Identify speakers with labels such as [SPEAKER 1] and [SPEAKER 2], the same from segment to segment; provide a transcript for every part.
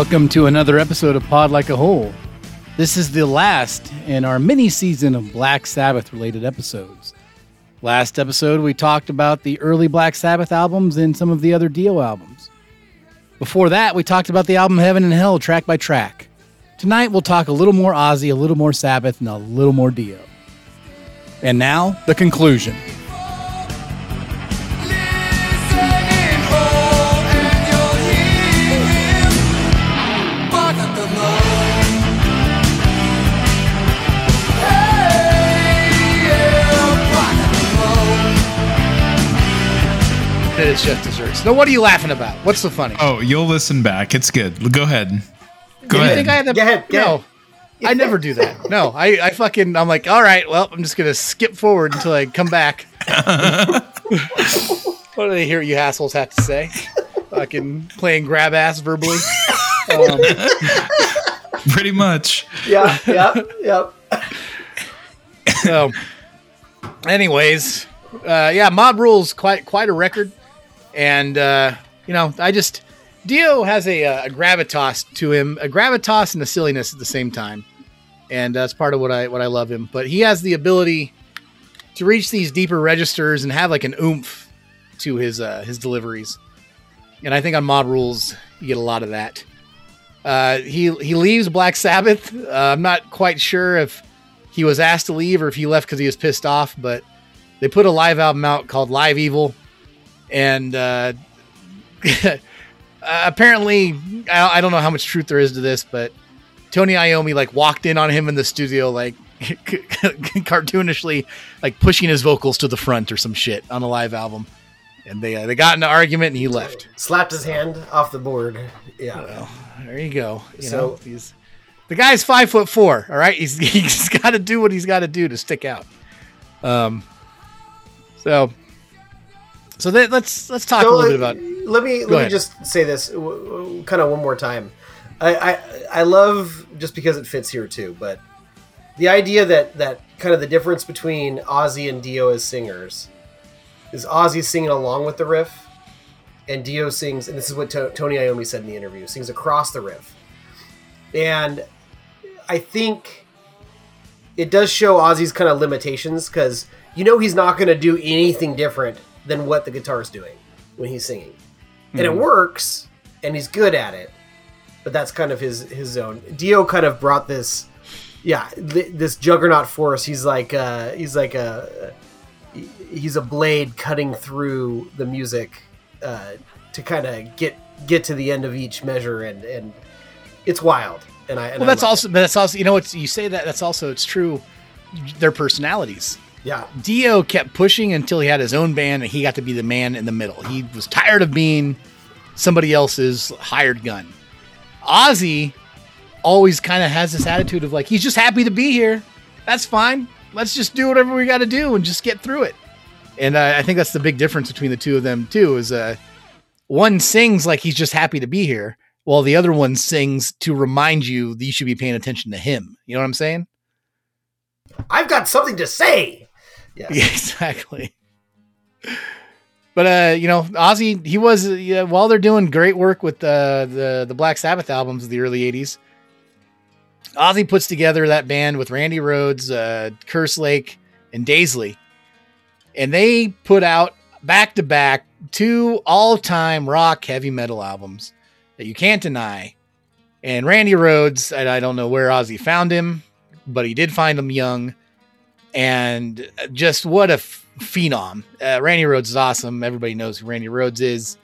[SPEAKER 1] Welcome to another episode of Pod Like a Hole. This is the last in our mini season of Black Sabbath related episodes. Last episode, we talked about the early Black Sabbath albums and some of the other Dio albums. Before that, we talked about the album Heaven and Hell track by track. Tonight, we'll talk a little more Ozzy, a little more Sabbath, and a little more Dio. And now, the conclusion. That it's just desserts. No, what are you laughing about? What's so funny?
[SPEAKER 2] Oh, you'll listen back. It's good. Go ahead. Go
[SPEAKER 1] you
[SPEAKER 2] ahead.
[SPEAKER 1] think I had to?
[SPEAKER 3] Go ahead, go
[SPEAKER 1] no, I never do that. No, I, I fucking, I'm like, all right, well, I'm just gonna skip forward until I come back. what do they hear you assholes have to say? Fucking playing grab ass verbally. Um,
[SPEAKER 2] Pretty much.
[SPEAKER 3] Yeah, yeah, yep.
[SPEAKER 1] so, anyways, uh, yeah, Mob Rules quite quite a record, and uh, you know, I just Dio has a, uh, a gravitas to him, a gravitas and a silliness at the same time, and that's part of what I what I love him. But he has the ability to reach these deeper registers and have like an oomph to his uh, his deliveries, and I think on Mob Rules you get a lot of that. Uh, he he leaves Black Sabbath. Uh, I'm not quite sure if he was asked to leave or if he left because he was pissed off, but they put a live album out called Live Evil, and uh, apparently I, I don't know how much truth there is to this, but Tony Iommi like walked in on him in the studio like cartoonishly like pushing his vocals to the front or some shit on a live album, and they uh, they got in an argument and he left.
[SPEAKER 3] Slapped his hand off the board. Yeah.
[SPEAKER 1] Well, there you go. You
[SPEAKER 3] So-
[SPEAKER 1] know, he's the guy's five foot four. All right, he's he's got to do what he's got to do to stick out. Um. So. So that, let's let's talk a
[SPEAKER 3] So,
[SPEAKER 1] little bit
[SPEAKER 3] uh,
[SPEAKER 1] about.
[SPEAKER 3] Let me
[SPEAKER 1] Go
[SPEAKER 3] let
[SPEAKER 1] ahead.
[SPEAKER 3] me just say this kind of one more time. I, I I love just because it fits here too, but the idea that that kind of the difference between Ozzy and Dio as singers is Ozzy singing along with the riff, and Dio sings, and this is what to- Tony Iommi said in the interview, sings across the riff, and I think it does show Ozzy's kind of limitations because you know he's not going to do anything different than what the guitar is doing when he's singing, and it works, and he's good at it. But that's kind of his his zone. Dio kind of brought this, yeah, th- this juggernaut force. He's like uh, he's like a he's a blade cutting through the music uh, to kind of get get to the end of each measure, and and it's wild. And I and
[SPEAKER 1] Well,
[SPEAKER 3] I
[SPEAKER 1] that's also, but that's also, you know, it's you say that that's also it's true. Their personalities.
[SPEAKER 3] Yeah.
[SPEAKER 1] Dio kept pushing until he had his own band and he got to be the man in the middle. He was tired of being somebody else's hired gun. Ozzy always kind of has this attitude of like he's just happy to be here. That's fine. Let's just do whatever we got to do and just get through it. And uh, I think that's the big difference between the two of them too. Is uh, one sings like he's just happy to be here, while the other one sings to remind you that you should be paying attention to him. You know what I'm saying?
[SPEAKER 3] I've got something to say. Yes.
[SPEAKER 1] Yeah, exactly. But uh, you know, Ozzy, he was uh, while they're doing great work with uh, the the Black Sabbath albums of the early '80s. Ozzy puts together that band with Randy Rhoads, uh, Kerslake, and Daisley, and they put out back to back two all time rock heavy metal albums that you can't deny. And Randy Rhoads, and I don't know where Ozzy found him, but he did find him young and just what a phenom. Uh, Randy Rhoads is awesome. Everybody knows who Randy Rhoads is.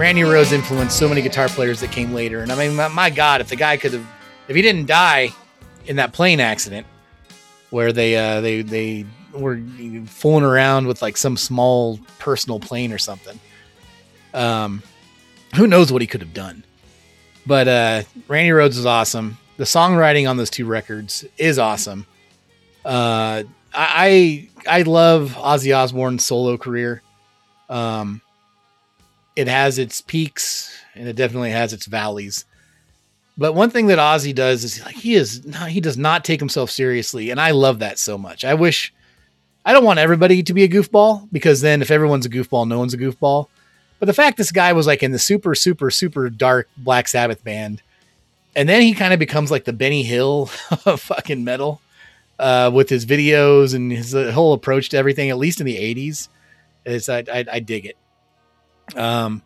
[SPEAKER 1] Randy Rhoads influenced so many guitar players that came later. And I mean, my, my God, if the guy could have, if he didn't die in that plane accident where they uh, they they were fooling around with like some small personal plane or something, um, who knows what he could have done. But uh, Randy Rhoads is awesome. The songwriting on those two records is awesome. Uh, I I love Ozzy Osbourne's solo career. Um, it has its peaks and it definitely has its valleys. But one thing that Ozzy does is like he is no, he does not take himself seriously, and I love that so much. I wish I don't want everybody to be a goofball because then if everyone's a goofball, no one's a goofball. But the fact this guy was like in the super super super dark Black Sabbath band, and then he kind of becomes like the Benny Hill of fucking metal uh, with his videos and his uh, whole approach to everything. At least in the '80s, is I, I, I dig it. Um,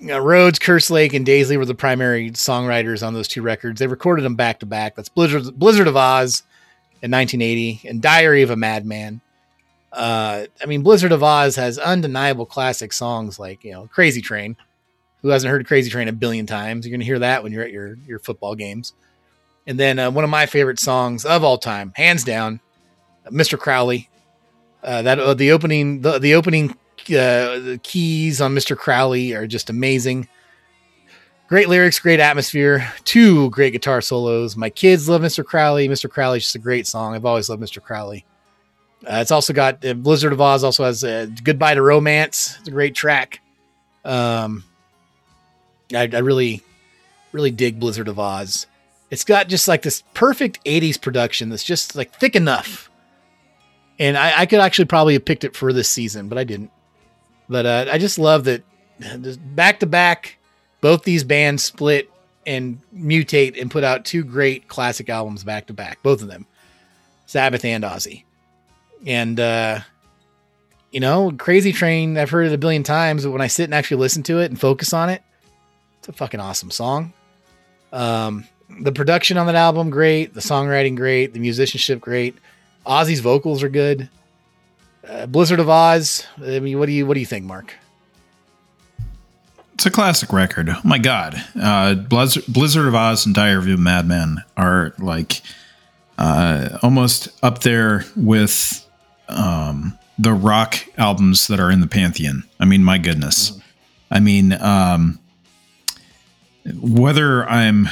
[SPEAKER 1] know, Rhoads, Kerslake, and Daisley were the primary songwriters on those two records. They recorded them back to back. That's Blizzard, Blizzard of Ozz in 1980 and Diary of a Madman. Uh, I mean, Blizzard of Ozz has undeniable classic songs like you know Crazy Train. Who hasn't heard Crazy Train a billion times? You're gonna hear that when you're at your your football games. And then uh, one of my favorite songs of all time, hands down, Mr. Crowley. Uh, that uh, the opening the, the opening uh, the keys on Mr. Crowley are just amazing. Great lyrics, great atmosphere, two great guitar solos. My kids love Mr. Crowley. Mr. Crowley's just a great song. I've always loved Mr. Crowley. Uh, it's also got uh, Blizzard of Ozz also has uh, Goodbye to Romance. It's a great track. Um, I, I really, really dig Blizzard of Ozz. It's got just like this perfect 80s production that's just like thick enough. And I, I could actually probably have picked it for this season, but I didn't. But uh, I just love that back to back, both these bands split and mutate and put out two great classic albums back to back, both of them, Sabbath and Ozzy. And, uh, you know, Crazy Train, I've heard it a billion times, but when I sit and actually listen to it and focus on it, it's a fucking awesome song. Um, the production on that album, great. The songwriting, great. The musicianship, great. Ozzy's vocals are good. Uh, Blizzard of Ozz. I mean, what do you what do you think, Mark?
[SPEAKER 2] It's a classic record. Oh my god, uh, Blizzard, Blizzard of Ozz and Diary of a Madman are like uh, almost up there with um, the rock albums that are in the pantheon. I mean, my goodness. I mean, um, whether I'm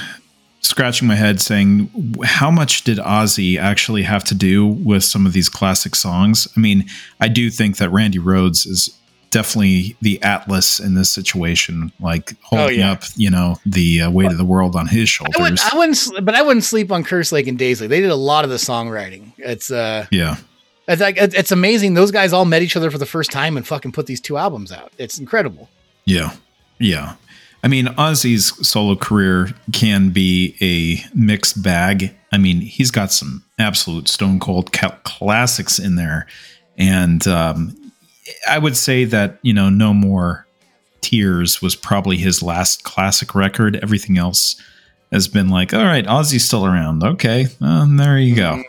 [SPEAKER 2] scratching my head saying how much did Ozzy actually have to do with some of these classic songs? I mean, I do think that Randy Rhoads is definitely the atlas in this situation, like holding
[SPEAKER 1] yeah.
[SPEAKER 2] up, you know, the uh, weight of the world on his
[SPEAKER 1] I wouldn't,
[SPEAKER 2] shoulders.
[SPEAKER 1] I wouldn't, but I wouldn't sleep on Kerslake and Daisley. They did a lot of the songwriting. It's uh,
[SPEAKER 2] yeah.
[SPEAKER 1] it's like it's amazing. Those guys all met each other for the first time and fucking put these two albums out. It's incredible.
[SPEAKER 2] Yeah. Yeah. I mean, Ozzy's solo career can be a mixed bag. I mean, he's got some absolute stone cold ca- classics in there. And um, I would say that, you know, No More Tears was probably his last classic record. Everything else has been like, all right, Ozzy's still around. Okay. Well, there you go.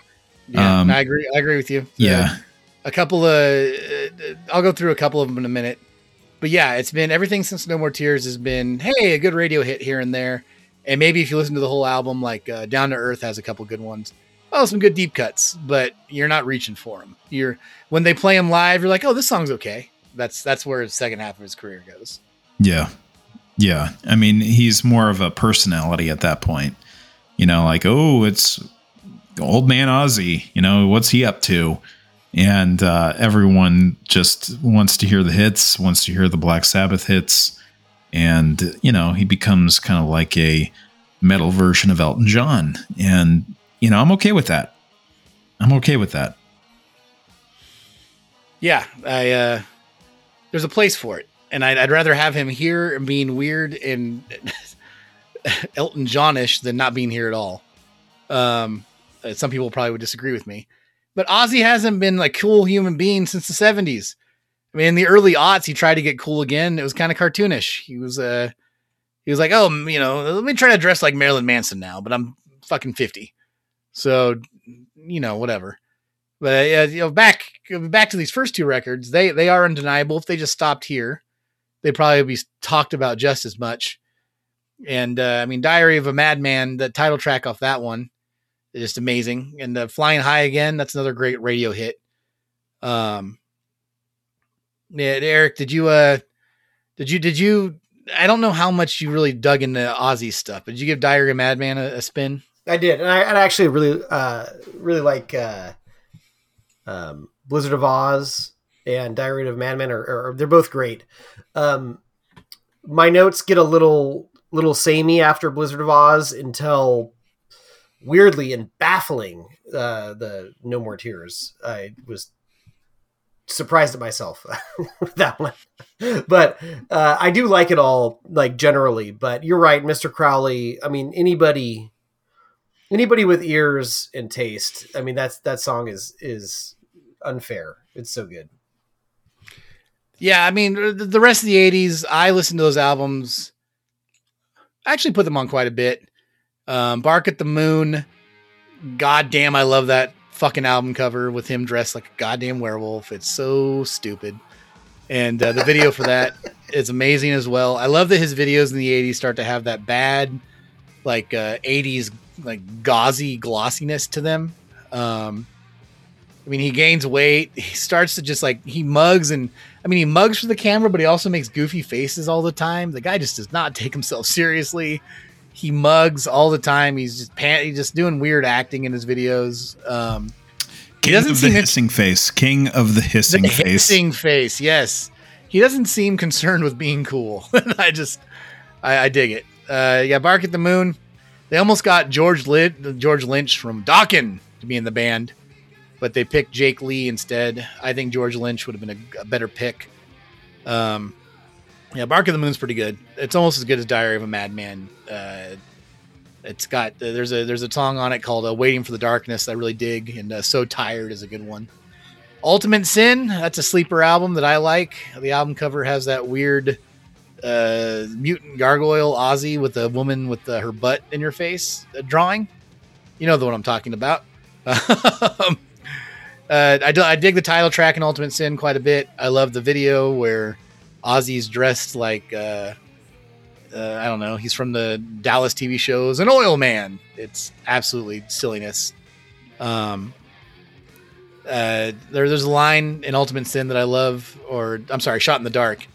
[SPEAKER 1] Yeah,
[SPEAKER 2] Um,
[SPEAKER 1] I agree. I agree with you.
[SPEAKER 2] Yeah.
[SPEAKER 1] a couple of uh, I'll go through a couple of them in a minute. But yeah, it's been everything since No More Tears has been hey, a good radio hit here and there. And maybe if you listen to the whole album like uh, Down to Earth has a couple good ones. Oh, some good deep cuts, but you're not reaching for them. You're when they play them live, you're like, "Oh, this song's okay." That's that's where the second half of his career goes.
[SPEAKER 2] Yeah. Yeah. I mean, he's more of a personality at that point. You know, like, oh, it's old man Ozzy. You know, what's he up to? And uh, everyone just wants to hear the hits, wants to hear the Black Sabbath hits. And, you know, he becomes kind of like a metal version of Elton John. And, you know, I'm okay with that. I'm okay with that.
[SPEAKER 1] Yeah, I uh there's a place for it. And I'd, I'd rather have him here being weird and Elton Johnish than not being here at all. Um, uh, some people probably would disagree with me, but Ozzy hasn't been like cool human being since the '70s. I mean, in the early aughts, he tried to get cool again. It was kind of cartoonish. He was uh, he was like, oh, you know, let me try to dress like Marilyn Manson now, but I'm fucking 50, so you know, whatever. But uh, you know, back back to these first two records, they they are undeniable. If they just stopped here, they'd probably be talked about just as much. And uh, I mean, Diary of a Madman, the title track off that one just amazing. And uh, Flying High again, that's another great radio hit. Um, yeah, Eric, did you uh, did you did you? I don't know how much you really dug into Ozzy stuff. But did you give Diary of Madman a, a spin?
[SPEAKER 3] I did, and I, and I actually really, uh, really like uh, um, Blizzard of Ozz and Diary of Madman. Are, are they're both great. Um, my notes get a little little samey after Blizzard of Ozz until weirdly and baffling uh, the No More Tears. I was surprised at myself with that one, but uh, I do like it all, like generally. But you're right, Mr. Crowley. I mean, anybody anybody with ears and taste. I mean, that's that song is is unfair. It's so good.
[SPEAKER 1] Yeah, I mean, the rest of the '80s, I listened to those albums. I actually put them on quite a bit. Um, Bark at the Moon. God damn, I love that fucking album cover with him dressed like a goddamn werewolf. It's so stupid. And uh, the video for that is amazing as well. I love that his videos in the 80s start to have that bad, like uh, 80s, like gauzy glossiness to them. Um, I mean, he gains weight. He starts to just like, he mugs and, I mean, he mugs for the camera, but he also makes goofy faces all the time. The guy just does not take himself seriously he mugs all the time. He's just pan- he's just doing weird acting in his videos. Um,
[SPEAKER 2] King
[SPEAKER 1] doesn't
[SPEAKER 2] of the hissing face. King of the hissing
[SPEAKER 1] the
[SPEAKER 2] face.
[SPEAKER 1] hissing face, yes. He doesn't seem concerned with being cool. I just, I, I dig it. Uh, yeah, Bark at the Moon. They almost got George Lynch, George Lynch from Dokken to be in the band, but they picked Jake Lee instead. I think George Lynch would have been a, a better pick. Um, yeah, Bark of the Moon's pretty good. It's almost as good as Diary of a Madman. Uh, it's got there's a there's a song on it called uh, "Waiting for the Darkness" that I really dig, and uh, "So Tired" is a good one. Ultimate Sin, that's a sleeper album that I like. The album cover has that weird uh, mutant gargoyle Ozzy with a woman with uh, her butt in your face uh, drawing. You know the one I'm talking about. um, uh, I, do, I dig the title track in Ultimate Sin quite a bit. I love the video where Ozzy's dressed like uh, uh, I don't know. He's from the Dallas TV shows, an oil man. It's absolutely silliness. Um, uh, there, there's a line in Ultimate Sin that I love, or I'm sorry, Shot in the Dark.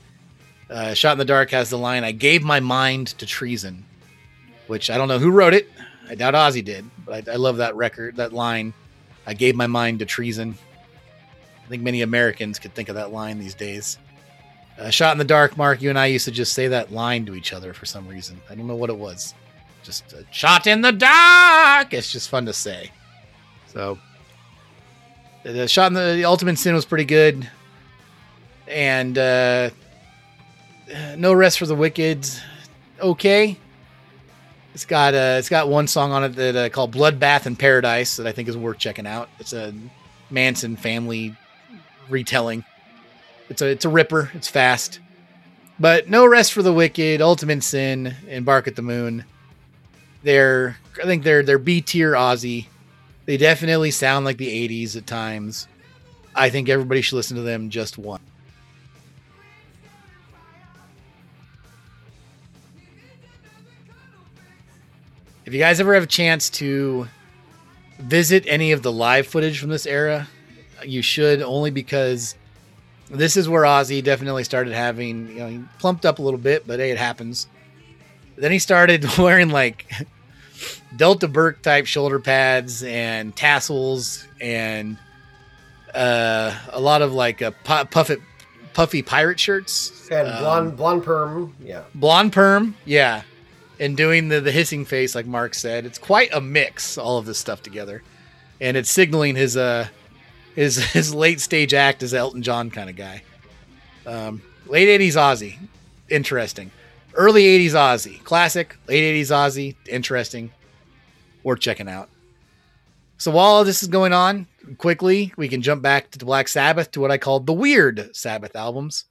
[SPEAKER 1] Uh, Shot in the Dark has the line, "I gave my mind to treason," which I don't know who wrote it. I doubt Ozzy did, but I, I love that record, that line. I gave my mind to treason. I think many Americans could think of that line these days. Uh, Shot in the Dark, Mark, you and I used to just say that line to each other for some reason. I don't know what it was. Just uh, shot in the dark. It's just fun to say. So, the shot in the, the Ultimate Sin was pretty good. And uh, No Rest for the Wicked, okay. It's got uh, it's got one song on it that uh, called Bloodbath in Paradise that I think is worth checking out. It's a Manson family retelling. It's a it's a ripper. It's fast, but no rest for the wicked. Ultimate Sin and Bark at the Moon. They're I think they're they're B tier Ozzy. They definitely sound like the '80s at times. I think everybody should listen to them just once. If you guys ever have a chance to visit any of the live footage from this era, you should only because this is where Ozzy definitely started having, you know, he plumped up a little bit, but hey, it happens. Then he started wearing like Delta Burke type shoulder pads and tassels and uh, a lot of like a puffy, puffy pirate shirts.
[SPEAKER 3] And
[SPEAKER 1] Um,
[SPEAKER 3] blonde blonde perm, yeah.
[SPEAKER 1] blonde perm, yeah, and doing the the hissing face like Mark said. It's quite a mix, all of this stuff together, and it's signaling his uh his his late stage act as Elton John kind of guy. Um, late '80s Ozzy, interesting. Early '80s Ozzy, classic. Late '80s Ozzy, interesting. Worth checking out. So while all this is going on, quickly we can jump back to the Black Sabbath to what I called the weird Sabbath albums.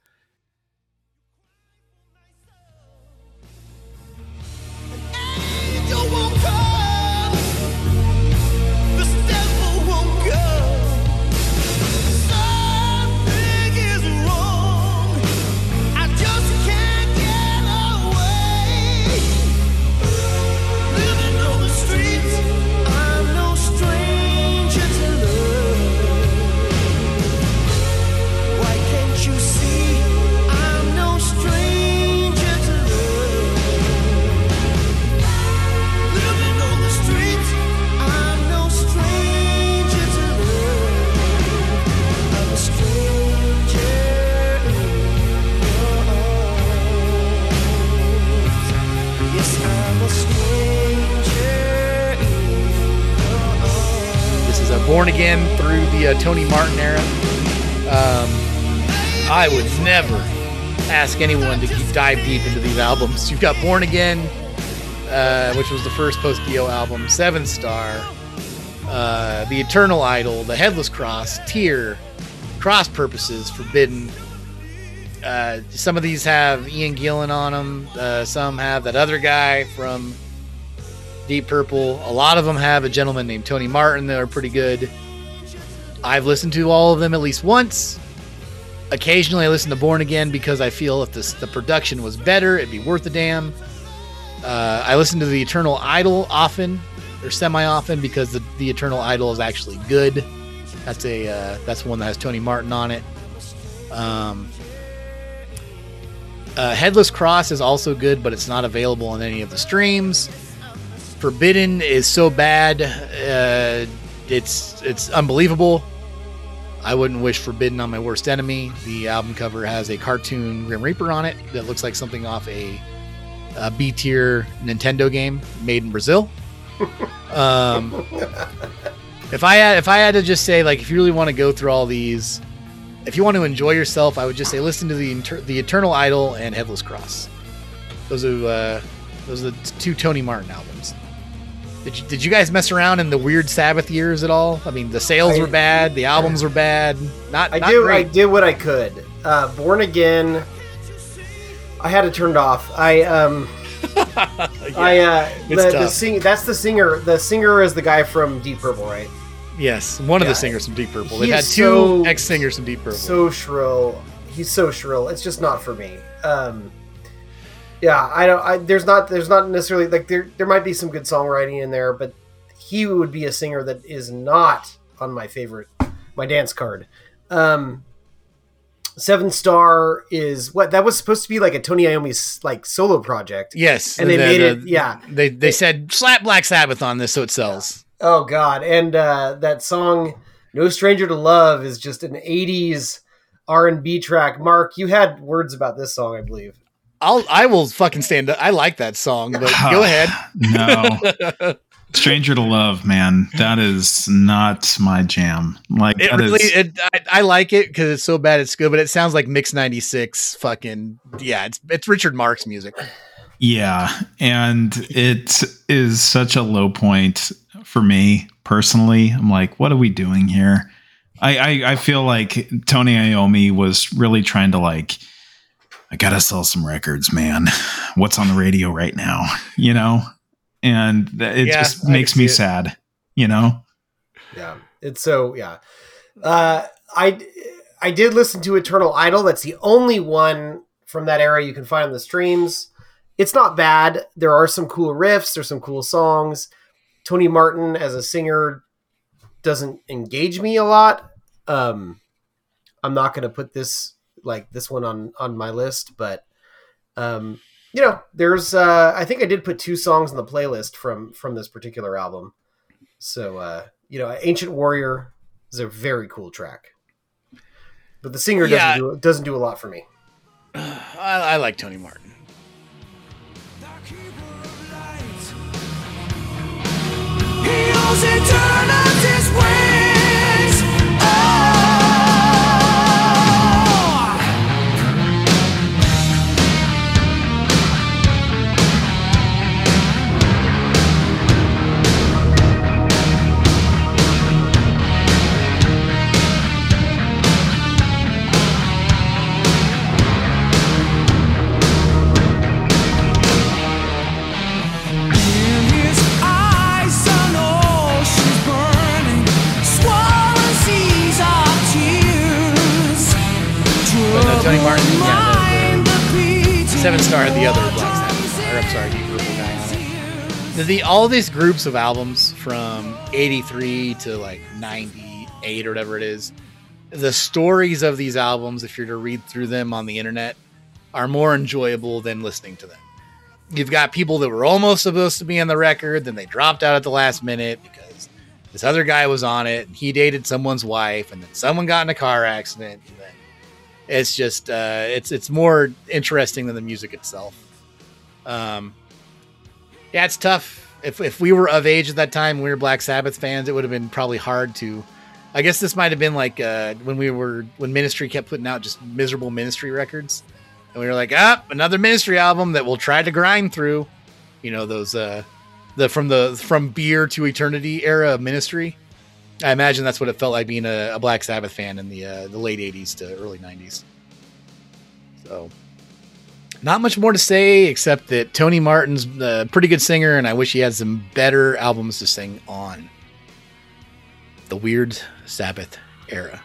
[SPEAKER 1] Tony Martin era. Um, I would never ask anyone to dive deep into these albums. You've got Born Again, uh, which was the first post Dio album, Seven Star, uh, The Eternal Idol, The Headless Cross, Tyr, Cross Purposes, Forbidden. Uh, some of these have Ian Gillan on them. Uh, some have that other guy from Deep Purple. A lot of them have a gentleman named Tony Martin that are pretty good. I've listened to all of them at least once. Occasionally, I listen to Born Again because I feel if this, the production was better, it'd be worth a damn. Uh, I listen to The Eternal Idol often, or semi often, because the, the Eternal Idol is actually good. That's a uh, that's one that has Tony Martin on it. Um, uh, Headless Cross is also good, but it's not available on any of the streams. Forbidden is so bad, uh, it's it's unbelievable. I wouldn't wish Forbidden on my worst enemy. The album cover has a cartoon Grim Reaper on it that looks like something off a, a B tier Nintendo game made in Brazil. um, if I had if I had to just say like if you really want to go through all these, if you want to enjoy yourself, I would just say listen to the Inter- the Eternal Idol and Headless Cross. Those are uh, those are the two Tony Martin albums. Did you, did you guys mess around in the weird Sabbath years at all? I mean, the sales
[SPEAKER 3] I-
[SPEAKER 1] were bad, the albums were bad. Not,
[SPEAKER 3] I
[SPEAKER 1] not
[SPEAKER 3] did. I did what I could. Uh, Born Again. I had it off. I um. I uh. The, the sing. That's the singer. The singer is the guy from Deep Purple, right?
[SPEAKER 1] yes, one of the singers from Deep Purple. They've had two
[SPEAKER 3] so-
[SPEAKER 1] ex singers from Deep Purple.
[SPEAKER 3] So shrill. He's so shrill. It's just not for me. Um. Yeah, I don't. I, there's not. There's not necessarily like there. There might be some good songwriting in there, but he would be a singer that is not on my favorite, my dance card. Um. Seven Star is what that was supposed to be like a Tony Iommi's like solo project.
[SPEAKER 1] yes,
[SPEAKER 3] And they
[SPEAKER 1] the-
[SPEAKER 3] made
[SPEAKER 1] the-
[SPEAKER 3] it- yeah.
[SPEAKER 1] They they said slap Black Sabbath on this so it sells.
[SPEAKER 3] Oh God! And uh, that song "No Stranger to Love" is just an '80s R&B track. Mark, you had words about this song, I believe.
[SPEAKER 1] I'll I will fucking stand up. I like that song, but go ahead.
[SPEAKER 2] No. Stranger to Love, man. That is not my jam. Like
[SPEAKER 1] It
[SPEAKER 2] that is-
[SPEAKER 1] really, it, I, I like it because it's so bad it's good, but it sounds like Mix '96. Fucking yeah, it's it's Richard Marx music.
[SPEAKER 2] Yeah, and it is such a low point for me personally. I'm like, what are we doing here? I I, I feel like Tony Iommi was really trying to like, I gotta sell some records, man. What's on the radio right now? You know, and it
[SPEAKER 1] Yeah,
[SPEAKER 2] just makes me
[SPEAKER 1] it.
[SPEAKER 2] sad. You know,
[SPEAKER 3] Yeah, it's so yeah. Uh, I I did listen to Eternal Idol. That's the only one from that era you can find on the streams. It's not bad. There are some cool riffs. There's some cool songs. Tony Martin as a singer doesn't engage me a lot. Um, I'm not going to put this like this one on on my list, but um, you know, there's uh, I think I did put two songs in the playlist from from this particular album. So uh, you know, Ancient Warrior is a very cool track, but the singer
[SPEAKER 1] Yeah.
[SPEAKER 3] doesn't do doesn't do a lot for me.
[SPEAKER 1] I, I like Tony Martin. Seven Star had the other Black Sabbath, or I'm sorry, Purple guy on it. The, the all these groups of albums from '83 to like '98 or whatever it is, the stories of these albums, if you're to read through them on the internet, are more enjoyable than listening to them. You've got people that were almost supposed to be on the record, then they dropped out at the last minute because this other guy was on it, and he dated someone's wife, and then someone got in a car accident, and then it's just uh, it's it's more interesting than the music itself. Um, yeah, it's tough. If if we were of age at that time, we were Black Sabbath fans, it would have been probably hard to. I guess this might have been like uh, when we were when Ministry kept putting out just miserable Ministry records, and we were like, ah, another Ministry album that we'll try to grind through. You know those uh, the from the from beer to eternity era of Ministry. I imagine that's what it felt like being a, a Black Sabbath fan in the uh, the late '80s to early '90s. So, not much more to say except that Tony Martin's a pretty good singer, and I wish he had some better albums to sing on. The Weird Sabbath era.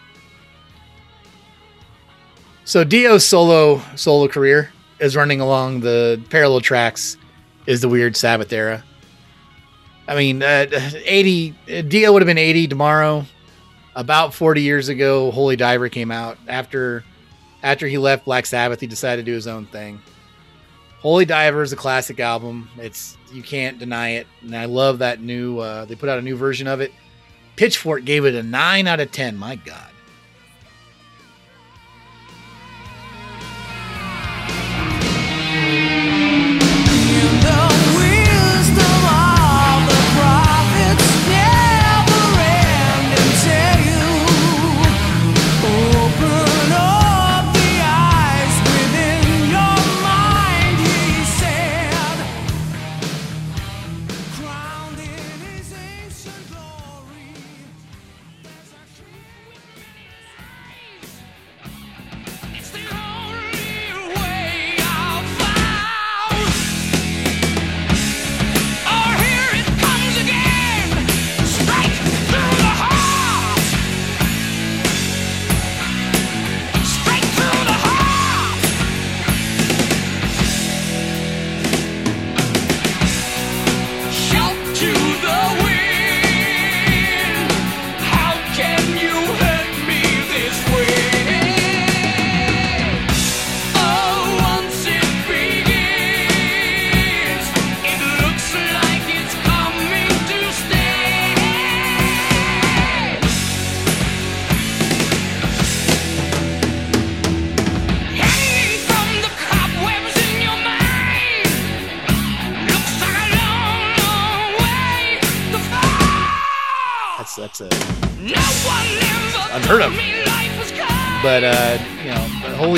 [SPEAKER 1] So Dio's solo solo career is running along the parallel tracks is the Weird Sabbath era. I mean, uh, 80 uh, Dio would have been 80 tomorrow. About 40 years ago, Holy Diver came out after after he left Black Sabbath, he decided to do his own thing. Holy Diver is a classic album. It's you can't deny it, and I love that new. Uh, they put out a new version of it. Pitchfork gave it a nine out of ten. My God.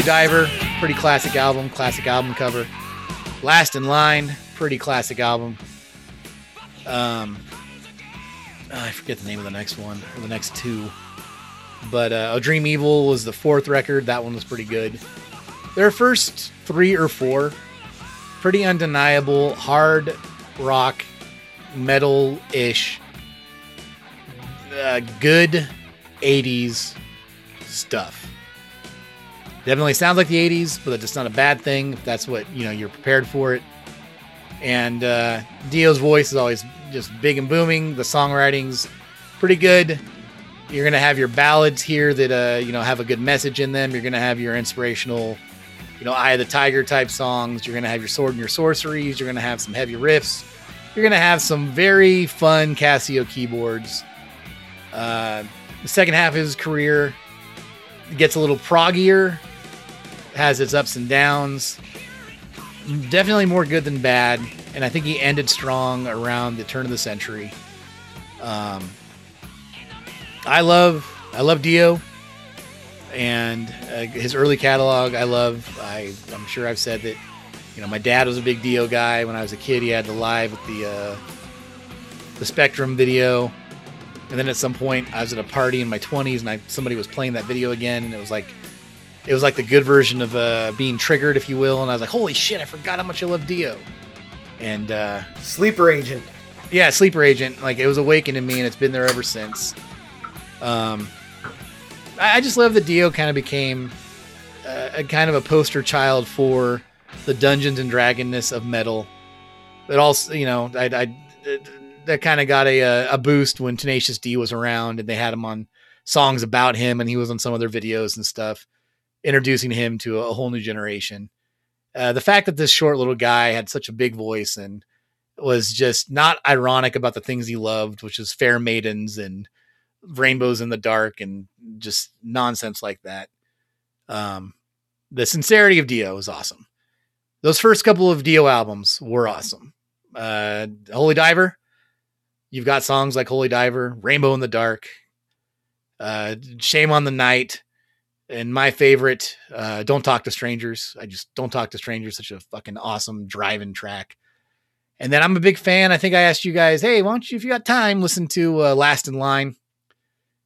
[SPEAKER 1] Diver, pretty classic album, classic album cover. Last in Line, pretty classic album. Um, oh, I forget the name of the next one or the next two, but uh, A Dream Evil was the fourth record. That one was pretty good. Their first three or four, pretty undeniable hard rock, metal ish, uh, good 80s stuff. Definitely sounds like the 80s, but it's not a bad thing if that's what, you know, you're prepared for it. And uh, Dio's voice is always just big and booming. The songwriting's pretty good. You're going to have your ballads here that, uh, you know, have a good message in them. You're going to have your inspirational, you know, Eye of the Tiger type songs. You're going to have your sword and your sorceries. You're going to have some heavy riffs. You're going to have some very fun Casio keyboards. Uh, the second half of his career gets a little proggier, has its ups and downs. Definitely more good than bad, and I think he ended strong around the turn of the century. Um, I love, I love Dio, and uh, his early catalog. I love. I, I'm sure I've said that. You know, my dad was a big Dio guy. When I was a kid, he had the live with the uh, the Spectrum video. And then at some point, I was at a party in my 20s, and I somebody was playing that video again, and it was like, it was like the good version of uh, being triggered, if you will. And I was like, holy shit, I forgot how much I love Dio. And uh,
[SPEAKER 3] Sleeper Agent.
[SPEAKER 1] yeah, Sleeper Agent, like it was awakened in me, and it's been there ever since. Um, I, I just love that Dio kind of became uh, a kind of a poster child for the Dungeons and Dragonness of metal. But also, you know, I, I that kind of got a uh, a boost when Tenacious D was around, and they had him on songs about him, and he was on some of their videos and stuff, introducing him to a whole new generation. Uh, the fact that this short little guy had such a big voice and was just not ironic about the things he loved, which is fair maidens and rainbows in the dark and just nonsense like that. Um, the sincerity of Dio is awesome. Those first couple of Dio albums were awesome. Uh, Holy Diver. You've got songs like Holy Diver, Rainbow in the Dark, uh, Shame on the Night, and my favorite, uh, Don't Talk to Strangers. I just Don't Talk to Strangers, such a fucking awesome driving track. And then I'm a big fan. I think I asked you guys, hey, why don't you, if you got time, listen to uh, Last in Line.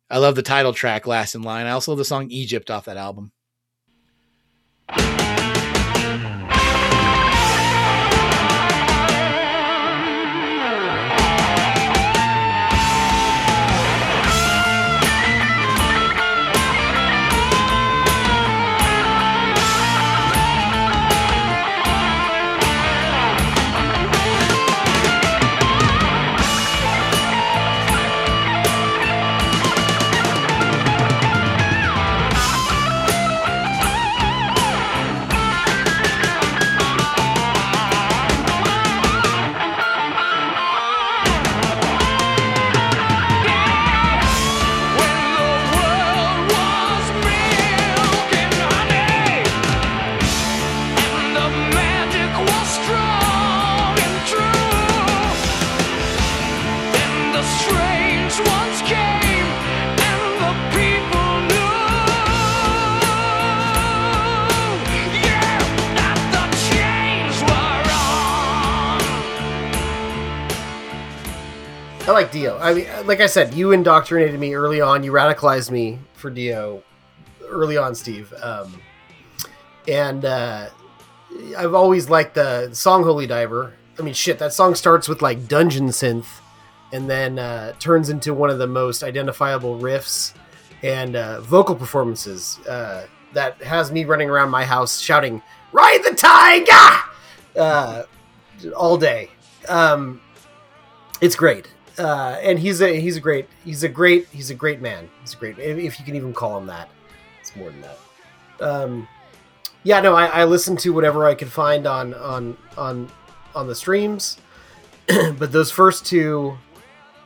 [SPEAKER 1] I love the title track, Last in Line. I also love the song Egypt off that album.
[SPEAKER 3] I mean, like I said, you indoctrinated me early on. You radicalized me for Dio early on, Steve. Um, and uh, I've always liked the song "Holy Diver." I mean, shit, that song starts with like dungeon synth, and then uh, turns into one of the most identifiable riffs and uh, vocal performances uh, that has me running around my house shouting "Ride the Tiger!" uh, all day. Um, it's great uh, and he's a he's a great he's a great he's a great man. He's a great if, you can even call him that it's more than that. Um, yeah no I, I listen to whatever i could find on on on on the streams but those first two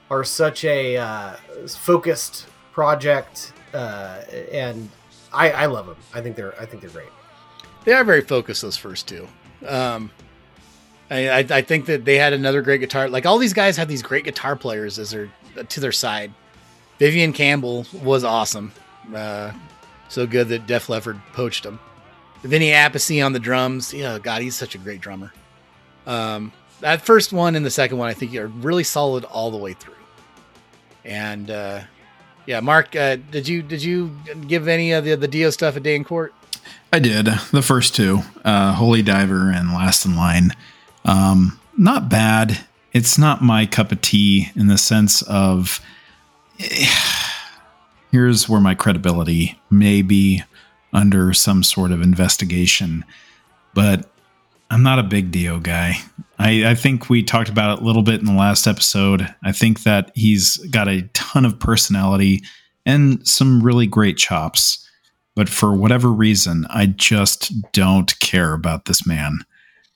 [SPEAKER 3] are such a uh, focused project uh, and I, I love them. I think they're i think they're great.
[SPEAKER 1] They are very focused, those first two. Um, I, I, think that they had another great guitar. Like all these guys had these great guitar players as their to their side. Vivian Campbell was awesome. Uh, so good that Def Leppard poached him. Vinny Appice on the drums. Yeah, God, he's such a great drummer. Um, that first one and the second one, I think, are really solid all the way through. And uh, yeah, Mark, uh, did you did you give any of the the Dio stuff a day in court?
[SPEAKER 2] I did the first two, uh, Holy Diver and Last in Line. Um, not bad. It's not my cup of tea in the sense of here's where my credibility may be under some sort of investigation, but I'm not a big Dio guy. I, I think we talked about it a little bit in the last episode. I think that he's got a ton of personality and some really great chops but for whatever reason, I just don't care about this man.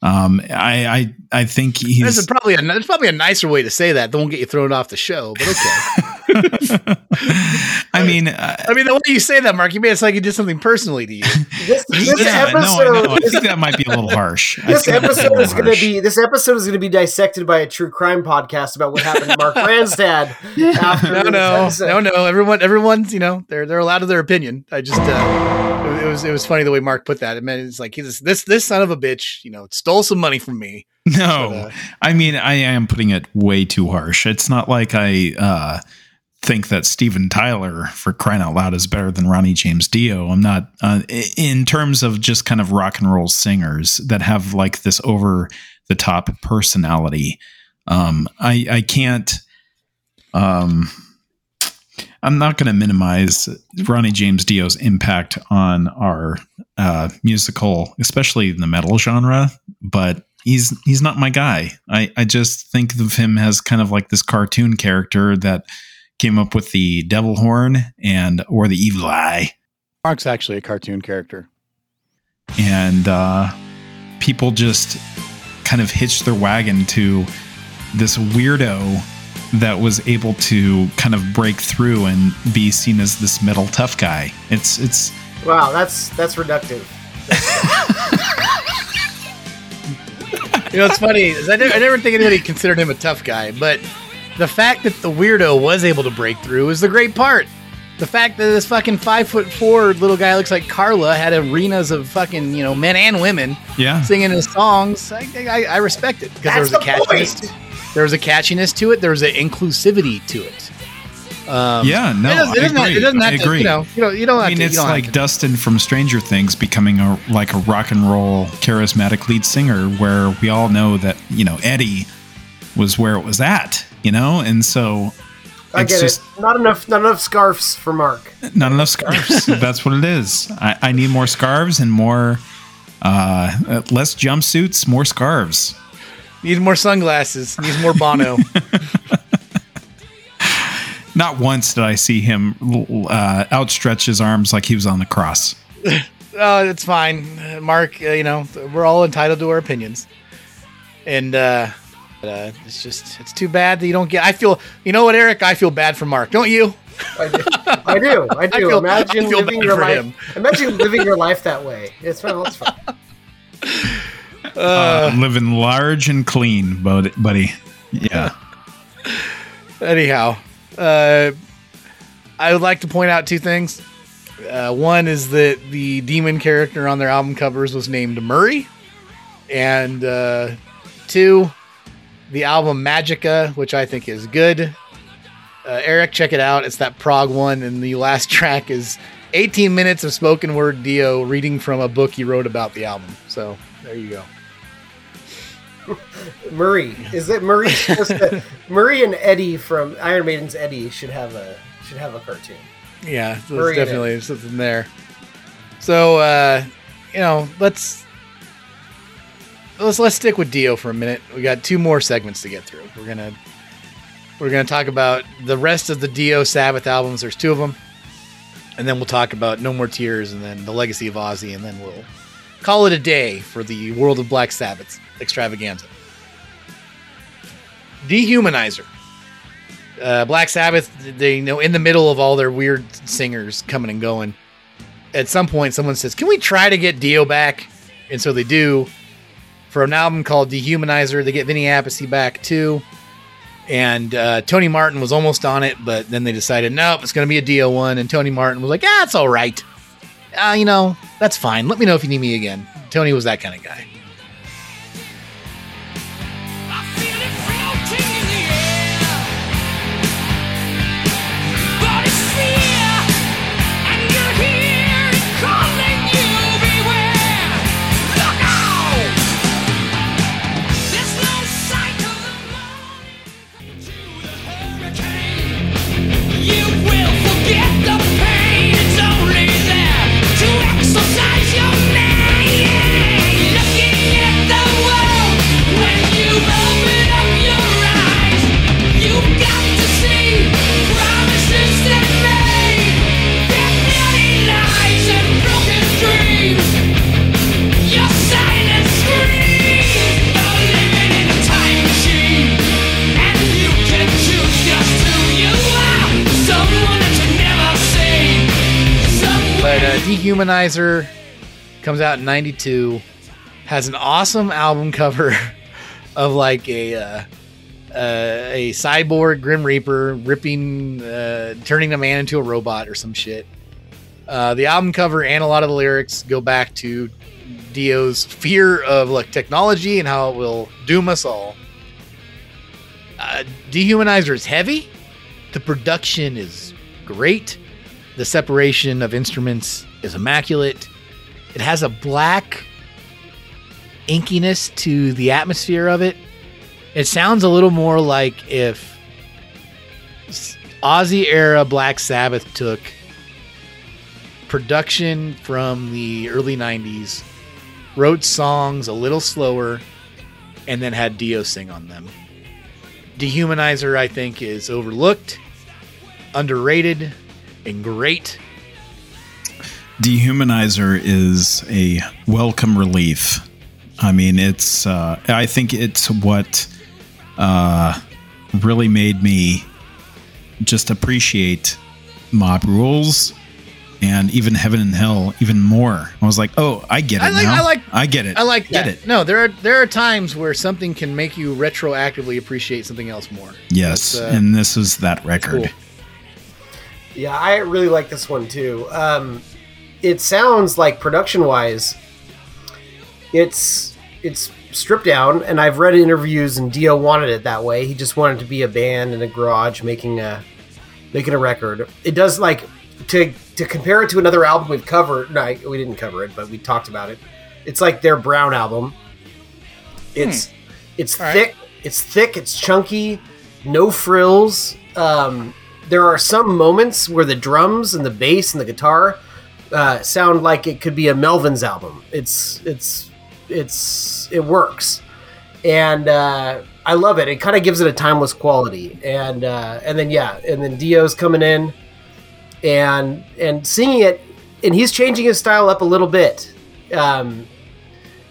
[SPEAKER 2] Um, I, I, I think
[SPEAKER 1] There's
[SPEAKER 2] he's.
[SPEAKER 1] a, probably a there's probably a nicer way to say that. Don't get you thrown off the show, but okay.
[SPEAKER 2] I mean, uh,
[SPEAKER 1] I mean, the way you say that, Mark, you made it sound like he did something personally to you.
[SPEAKER 3] this, this
[SPEAKER 2] yeah, no,
[SPEAKER 3] episode
[SPEAKER 2] I know. I think that might be a little harsh.
[SPEAKER 3] This
[SPEAKER 2] think that's a
[SPEAKER 3] episode is going to be this episode is going to be dissected by a true crime podcast about what happened to Mark Randstad after
[SPEAKER 1] No, no,
[SPEAKER 3] episode.
[SPEAKER 1] no, no. Everyone, everyone's, you know, they're they're allowed to their opinion. I just, uh, it was it was funny the way Mark put that. It meant it's like he's this this son of a bitch, you know, stole some money from me.
[SPEAKER 2] No,
[SPEAKER 1] But, uh,
[SPEAKER 2] I mean, I am putting it way too harsh. It's not like I uh, think that Steven Tyler, for crying out loud, is better than Ronnie James Dio. I'm not, uh, in terms of just kind of rock and roll singers that have like this over the top personality. Um, I, I can't, um, I'm not going to minimize Ronnie James Dio's impact on our uh, musical, especially in the metal genre, but he's he's not my guy. I, I just think of him as kind of like this cartoon character that came up with the devil horn and or the evil eye.
[SPEAKER 1] Mark's actually a cartoon character.
[SPEAKER 2] And uh, people just kind of hitched their wagon to this weirdo that was able to kind of break through and be seen as this metal tough guy. It's it's
[SPEAKER 3] Wow, that's that's reductive.
[SPEAKER 1] You know, it's funny. is I never, I never think anybody considered him a tough guy, but the fact that the weirdo was able to break through is the great part. The fact that this fucking five foot four little guy looks like Carla had arenas of fucking you know men and women
[SPEAKER 2] Yeah.
[SPEAKER 1] singing his songs. I, I, I respect it because there was
[SPEAKER 3] That's
[SPEAKER 1] a
[SPEAKER 3] the
[SPEAKER 1] catchiness.
[SPEAKER 3] Point.
[SPEAKER 1] There was a catchiness to it. There was an inclusivity to it. Um,
[SPEAKER 2] Yeah, no,
[SPEAKER 1] it doesn't, it
[SPEAKER 2] I
[SPEAKER 1] doesn't have,
[SPEAKER 2] agree.
[SPEAKER 1] it doesn't have
[SPEAKER 2] I
[SPEAKER 1] to.
[SPEAKER 2] agree.
[SPEAKER 1] You know, you know, you don't have to be.
[SPEAKER 2] I mean,
[SPEAKER 1] to. you
[SPEAKER 2] it's
[SPEAKER 1] don't
[SPEAKER 2] like Dustin from Stranger Things becoming a like a rock and roll charismatic lead singer, where we all know that you know Eddie was where it was at, you know, and so
[SPEAKER 3] I
[SPEAKER 2] it's
[SPEAKER 3] get
[SPEAKER 2] just
[SPEAKER 3] it. Not enough. Not enough scarves for Mark.
[SPEAKER 2] not enough scarves. That's what it is. I, I need more scarves and more, uh, less jumpsuits, more scarves.
[SPEAKER 1] Needs more sunglasses. Needs more Bono.
[SPEAKER 2] Not once did I see him uh, outstretch his arms like he was on the cross.
[SPEAKER 1] Oh, it's fine, Uh, Mark. Uh, you know, we're all entitled to our opinions, and uh, uh, it's just it's too bad that you don't get. I feel, you know what, Eric? I feel bad for Mark, don't you?
[SPEAKER 3] I do. I do. I do.
[SPEAKER 1] feel-
[SPEAKER 3] imagine
[SPEAKER 1] I feel
[SPEAKER 3] living
[SPEAKER 1] bad
[SPEAKER 3] your
[SPEAKER 1] for
[SPEAKER 3] life.
[SPEAKER 1] him.
[SPEAKER 3] Imagine living your life that way. It's well, it's fine.
[SPEAKER 2] Uh, living large and clean, buddy. Yeah.
[SPEAKER 1] Anyhow, uh, I would like to point out two things. Uh, one is that the demon character on their album covers was named Murray, and uh, two, the album Magica, which I think is good. Uh, Eric, check it out. It's that prog one, and the last track is 18 minutes of spoken word Dio reading from a book he wrote about the album. So there you go.
[SPEAKER 3] Murray is it Murray? to- Murray and Eddie from Iron Maiden's Eddie should have a should have a cartoon.
[SPEAKER 1] Yeah, there's
[SPEAKER 3] Murray
[SPEAKER 1] definitely something there. So, uh, you know, let's let's let's stick with Dio for a minute. We got two more segments to get through. We're gonna we're gonna talk about the rest of the Dio Sabbath albums. There's two of them, and then we'll talk about No More Tears, and then the Legacy of Ozzy, and then we'll call it a day for the World of Black Sabbath extravaganza. Dehumanizer. Uh, Black Sabbath, they you know in the middle of all their weird singers coming and going. At some point, someone says, "Can we try to get Dio back?" And so they do. For an album called Dehumanizer, they get Vinny Appice back too. And uh, Tony Martin was almost on it, but then they decided, nope, it's going to be a Dio one. And Tony Martin was like, ah, it's all right. Uh, you know, that's fine. Let me know if you need me again. Tony was that kind of guy. Dehumanizer comes out in '92, has an awesome album cover of like a uh, uh, a cyborg Grim Reaper ripping, uh, turning a man into a robot or some shit. Uh, the album cover and a lot of the lyrics go back to Dio's fear of like technology and how it will doom us all. Uh, Dehumanizer is heavy. The production is great. The separation of instruments is immaculate. It has a black inkiness to the atmosphere of it. It sounds a little more like if Ozzy era Black Sabbath took production from the early 90s, wrote songs a little slower, and then had Dio sing on them. Dehumanizer, I think, is overlooked, underrated, and great.
[SPEAKER 2] Dehumanizer is a welcome relief. I mean, it's. Uh, I think it's what uh, really made me just appreciate Mob Rules and even Heaven and Hell even more. I was like, oh, I get it
[SPEAKER 1] I like-
[SPEAKER 2] now.
[SPEAKER 1] I like-
[SPEAKER 2] I get it.
[SPEAKER 1] I like
[SPEAKER 2] get
[SPEAKER 1] that.
[SPEAKER 2] it.
[SPEAKER 1] No, there are there are times where something can make you retroactively appreciate something else more.
[SPEAKER 2] Yes,
[SPEAKER 1] uh,
[SPEAKER 2] and this is that record.
[SPEAKER 1] cool.
[SPEAKER 3] Yeah, I really like this one too. Um, it sounds like production wise, it's it's stripped down, and I've read interviews, and Dio wanted it that way. He just wanted to be a band in a garage making a making a record. It does like to to compare it to another album we've covered. No, we didn't cover it, but we talked about it. It's like their Brown album. It's it's
[SPEAKER 1] Hmm. All right.
[SPEAKER 3] thick. It's thick. It's chunky. No frills. Um, there are some moments where the drums and the bass and the guitar uh, sound like it could be a Melvins album. It's it's it's it works, and uh, I love it. It kind of gives it a timeless quality, and uh, and then yeah, and then Dio's coming in, and and singing it, and he's changing his style up a little bit. Um,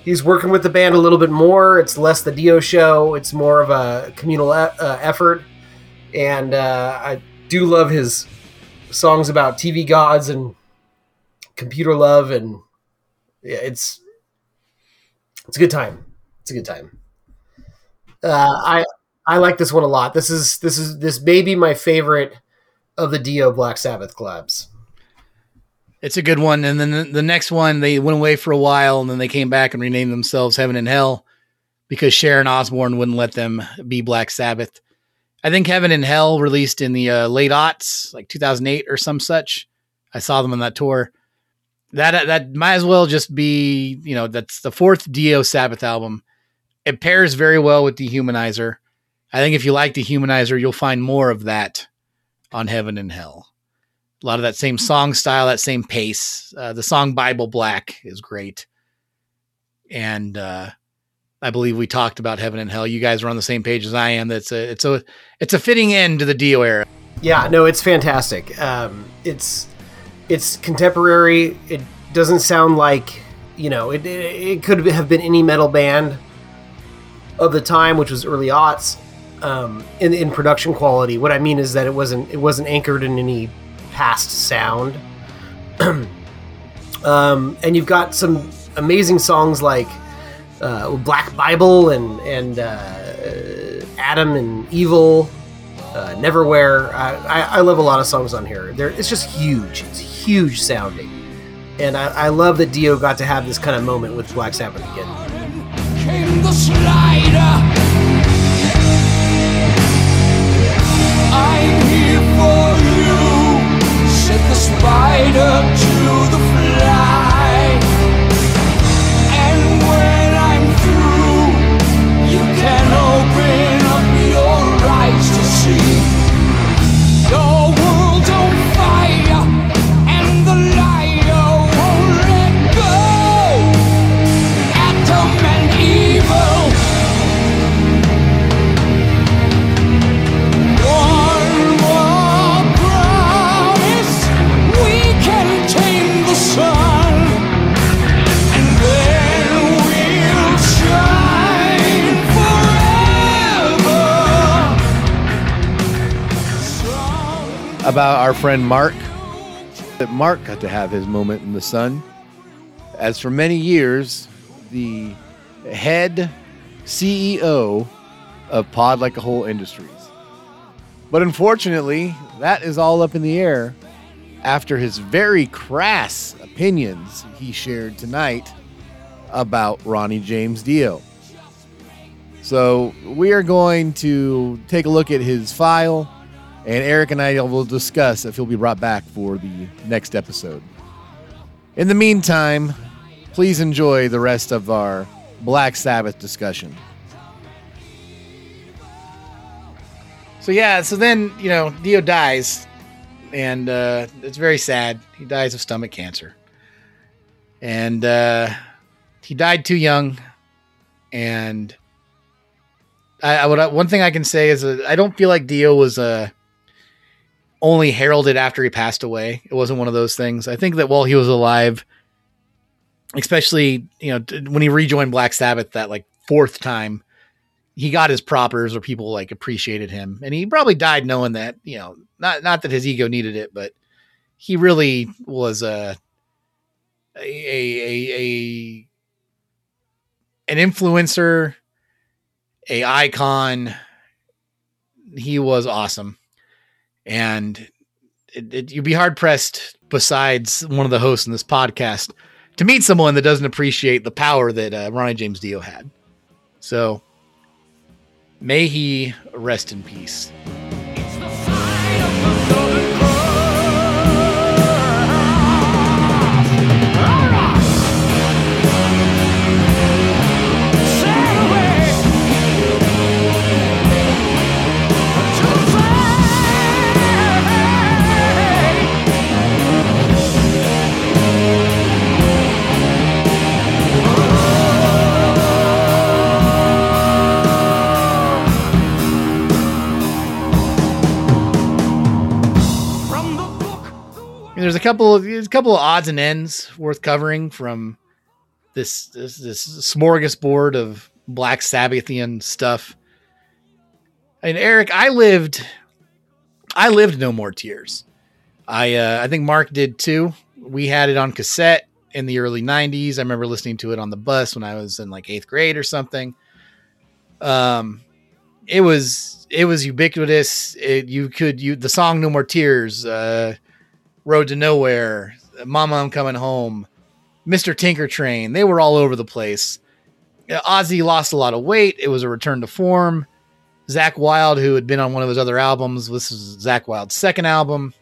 [SPEAKER 3] he's working with the band a little bit more. It's less the Dio show. It's more of a communal e- uh, effort, and uh, I do love his songs about TV gods and computer love, and yeah, it's it's a good time. It's a good time. Uh, I I like this one a lot. This is this is this may be my favorite of the Dio Black Sabbath collabs.
[SPEAKER 1] It's a good one. And then the, next one, they went away for a while and then they came back and renamed themselves Heaven and Hell because Sharon Osbourne wouldn't let them be Black Sabbath. I think Heaven and Hell released in the uh, late aughts, like 2008 or some such. I saw them on that tour. That that might as well just be, you know, that's the fourth Dio Sabbath album. It pairs very well with Dehumanizer. I think if you like Dehumanizer, you'll find more of that on Heaven and Hell a lot of that same song style, that same pace. Uh, the song Bible Black is great. And uh, I believe we talked about Heaven and Hell. You guys are on the same page as I am. That's a it's a it's a fitting end to the Dio era.
[SPEAKER 3] Yeah, no, it's fantastic. Um, it's it's contemporary. It doesn't sound like you know it. It, could have been any metal band of the time, which was early aughts. Um, in in production quality, what I mean is that it wasn't it wasn't anchored in any past sound. um, and you've got some amazing songs like uh, Black Bible and and uh, Atom and Evil uh, Neverwhere. I, I, I love a lot of songs on here. There, it's just huge. It's huge sounding, and I, I love that Dio got to have this kind of moment with Black Sabbath again.
[SPEAKER 4] About our friend Mark. That Mark got to have his moment in the sun. As for many years, the head CEO of Pod Like a Whole Industries. But unfortunately, that is all up in the air after his very crass opinions he shared tonight about Ronnie James Dio. So we are going to take a look at his file, and Eric and I will discuss if he'll be brought back for the next episode. In the meantime, please enjoy the rest of our Black Sabbath discussion.
[SPEAKER 1] So yeah, so then you know Dio dies, and uh, it's very sad. He dies of stomach cancer, and uh, he died too young. And I, I would one thing I can say is I don't feel like Dio was uh, only heralded after he passed away. It wasn't one of those things. I think that while he was alive, especially you know when he rejoined Black Sabbath that like fourth time, he got his propers or people like appreciated him and he probably died knowing that you know not not that his ego needed it but he really was a a, a, a an influencer, a icon. He was awesome, and it, it, you'd be hard pressed, besides one of the hosts in this podcast, to meet someone that doesn't appreciate the power that uh, Ronnie James Dio had. So, may he rest in peace. There's a couple of a couple of odds and ends worth covering from this this, this smorgasbord of Black Sabbathian stuff. And Eric, I lived I lived No More Tears. I uh, I think Mark did too. We had it on cassette in the early '90s. I remember listening to it on the bus when I was in like eighth grade or something. Um, it was it was ubiquitous. It, you could you the song "No More Tears," uh, "Road to Nowhere," "Mama I'm Coming Home," "Mr. Tinker Train." They were all over the place. Ozzy lost a lot of weight. It was a return to form. Zakk Wylde, who had been on one of his other albums, this is Zakk Wylde's second album.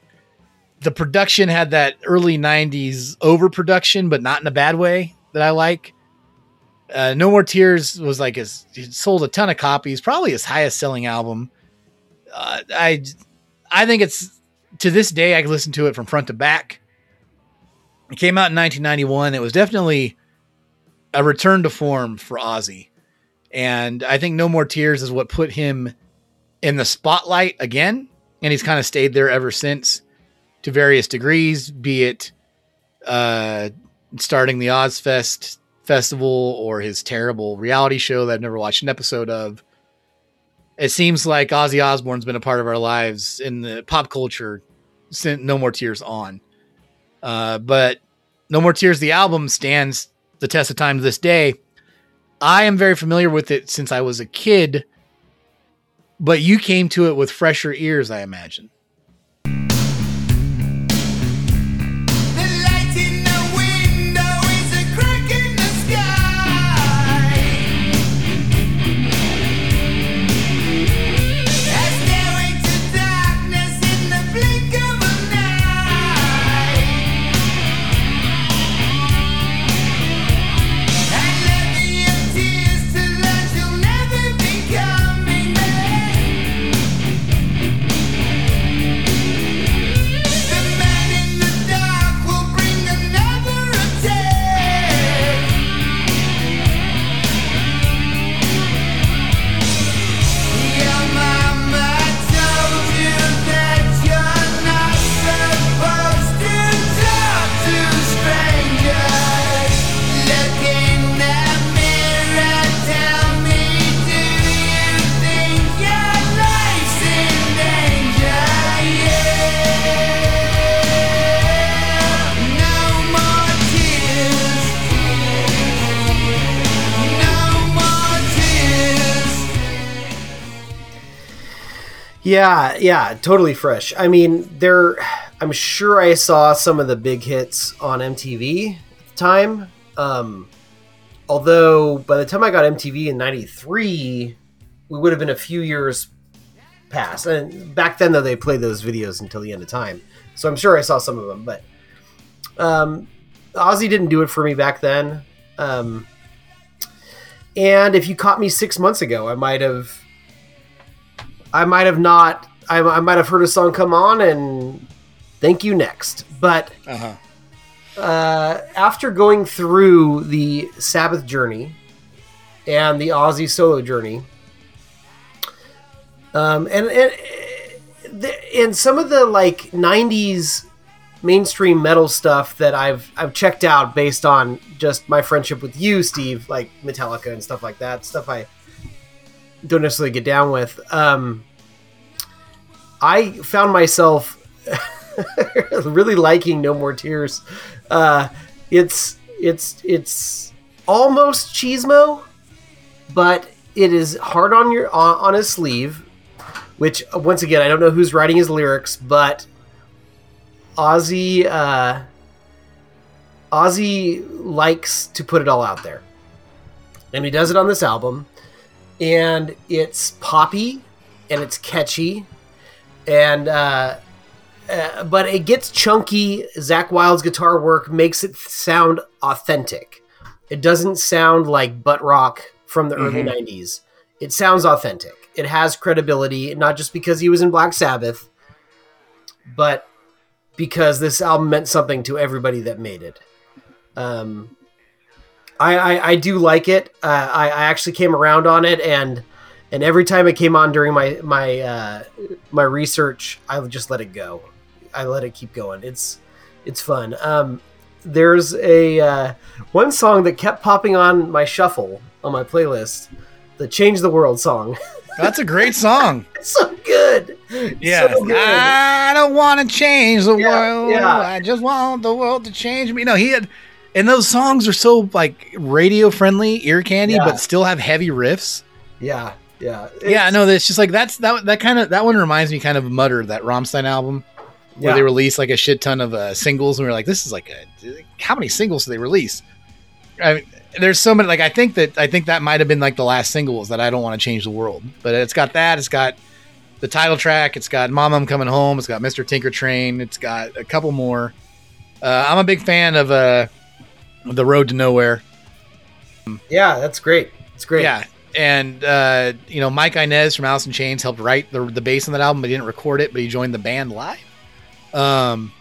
[SPEAKER 1] The production had that early '90s overproduction, but not in a bad way that I like. Uh, no More Tears was like his sold a ton of copies, probably his highest selling album. Uh, I I think it's to this day I can listen to it from front to back. It came out in 1991. It was definitely a return to form for Ozzy, and I think No More Tears is what put him in the spotlight again, and he's kind of stayed there ever since to various degrees, be it uh, starting the Ozzfest festival or his terrible reality show that I've never watched an episode of. It seems like Ozzy Osbourne's been a part of our lives in the pop culture since No More Tears on. Uh, but No More Tears, the album stands the test of time to this day. I am very familiar with it since I was a kid, but you came to it with fresher ears, I imagine.
[SPEAKER 5] Yeah,
[SPEAKER 3] yeah, totally fresh. I mean, there. I'm sure I saw some of the big hits on MTV at the time. Um, although by the time I got MTV in '93, we would have been a few years past. And back then, though, they played those videos until the end of time. So I'm sure I saw some of them. But um, Ozzy didn't do it for me back then. Um, and if you caught me six months ago, I might have I might have not. I, I might have heard a song come on and thank you next. But
[SPEAKER 1] Uh-huh.
[SPEAKER 3] uh, after going through the Sabbath journey and the Ozzy solo journey, um, and and and some of the like '90s mainstream metal stuff that I've I've checked out based on just my friendship with you, Steve, like Metallica and stuff like that. Stuff I don't necessarily get down with. Um, I found myself really liking No More Tears. Uh, it's it's it's almost cheesemo, but it is hard on your on, on his sleeve. Which uh, once again, I don't know who's writing his lyrics, but Ozzy uh, Ozzy likes to put it all out there, and he does it on this album. And it's poppy, and it's catchy, and uh, uh, but it gets chunky. Zakk Wylde's guitar work makes it sound authentic. It doesn't sound like butt rock from the early '90s. It sounds authentic. It has credibility, not just because he was in Black Sabbath, but because this album meant something to everybody that made it. Um, I, I, I do like it. Uh, I, I actually came around on it, and and every time it came on during my my uh, my research, I would just let it go. I let it keep going. It's it's fun. Um, there's a uh, one song that kept popping on my shuffle on my playlist, the "Change the World" song.
[SPEAKER 1] That's a great song.
[SPEAKER 3] it's so good.
[SPEAKER 1] Yeah.
[SPEAKER 3] So good.
[SPEAKER 1] I don't want to change the
[SPEAKER 3] Yeah,
[SPEAKER 1] world.
[SPEAKER 3] yeah.
[SPEAKER 1] I just want the world to change me. No, he had, and those songs are so like radio friendly, ear candy,
[SPEAKER 3] Yeah.
[SPEAKER 1] but still have heavy riffs.
[SPEAKER 3] yeah, yeah,
[SPEAKER 1] yeah, no, it's just like that's that that kind of that one reminds me kind of Mutter, that Rammstein album where
[SPEAKER 3] Yeah.
[SPEAKER 1] they released like a shit ton of uh, singles, and we are like, this is like a how many singles do they release? I mean, there's so many. Like I think that I think that might have been like the last singles that I don't want to change the world, but it's got that. It's got the title track. It's got Mom, I'm Coming Home. It's got Mr. Tinker Train. It's got a couple more. Uh, I'm a big fan of uh, the Road to Nowhere.
[SPEAKER 3] yeah. That's great. It's great.
[SPEAKER 1] Yeah. And uh, you know, Mike Inez from Alice in Chains helped write the the bass on that album, but he didn't record it, but he joined the band live. Um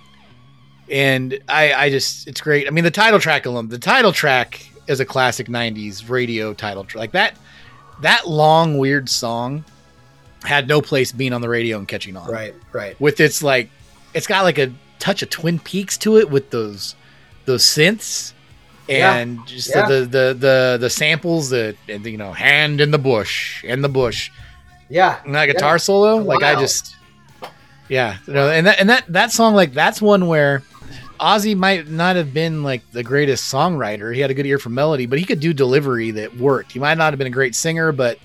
[SPEAKER 1] and I I just it's great. I mean the title track alone, the title track is a classic 90s radio title track. Like that that long weird song had no place being on the radio and catching on.
[SPEAKER 3] Right. Right.
[SPEAKER 1] With its like it's got like a touch of Twin Peaks to it with those those synths
[SPEAKER 3] Yeah.
[SPEAKER 1] and just
[SPEAKER 3] Yeah.
[SPEAKER 1] the, the the the samples that and, you know hand in the bush in the bush
[SPEAKER 3] Yeah.
[SPEAKER 1] and that guitar solo like I just yeah you know and that and that that song like that's one where Ozzy might not have been like the greatest songwriter he had a good ear for melody but he could do delivery that worked he might not have been a great singer but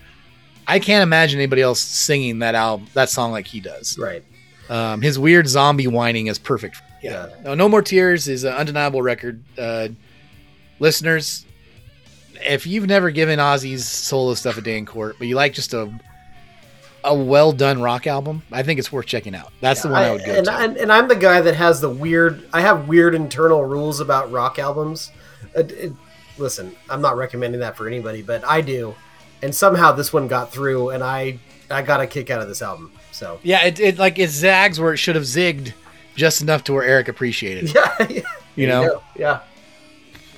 [SPEAKER 1] I can't imagine anybody else singing that album that song like he does
[SPEAKER 3] Right.
[SPEAKER 1] um, his weird zombie whining is perfect. Yeah. No, no more tears is an undeniable record. Uh, listeners, if you've never given Ozzy's solo stuff a day in court, but you like just a a well done rock album, I think it's worth checking out. That's the one I, would go
[SPEAKER 3] and,
[SPEAKER 1] to.
[SPEAKER 3] and, and I'm the guy that has the weird. I have weird internal rules about rock albums. Uh, it- it- listen, I'm not recommending that for anybody, but I do. And somehow this one got through, and I I got a kick out of this album. So
[SPEAKER 1] yeah, it, it like it zags where it should have zigged just enough to where Eric appreciated. it,
[SPEAKER 3] yeah, yeah,
[SPEAKER 1] You know,
[SPEAKER 3] yeah,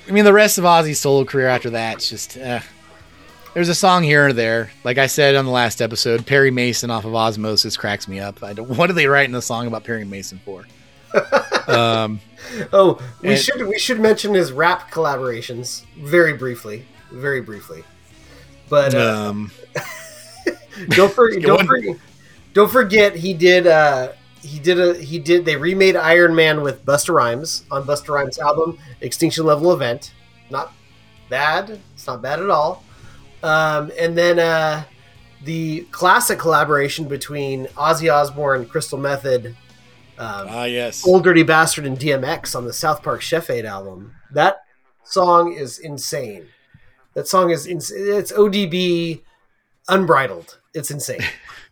[SPEAKER 1] I mean, the rest of Ozzy's solo career after that, it's just eh. there's a song here or there. Like I said on the last episode, Perry Mason off of Ozzmosis cracks me up. I don't, what are they writing the song about Perry Mason for? um,
[SPEAKER 3] Oh, we
[SPEAKER 1] And-
[SPEAKER 3] should we should mention his rap collaborations very briefly, very briefly. But uh,
[SPEAKER 1] um,
[SPEAKER 3] don't for, don't
[SPEAKER 1] on.
[SPEAKER 3] forget don't forget he did uh he did a he did they remade Iron Man with Busta Rhymes on Busta Rhymes album Extinction Level Event. Not bad. It's not bad at all. Um, and then uh the classic collaboration between Ozzy Osbourne, Crystal Method, um,
[SPEAKER 1] ah yes,
[SPEAKER 3] Ol' Dirty Bastard, and DMX on the South Park Chef Aid album. That song is insane. That song is ins- it's ODB unbridled. It's insane.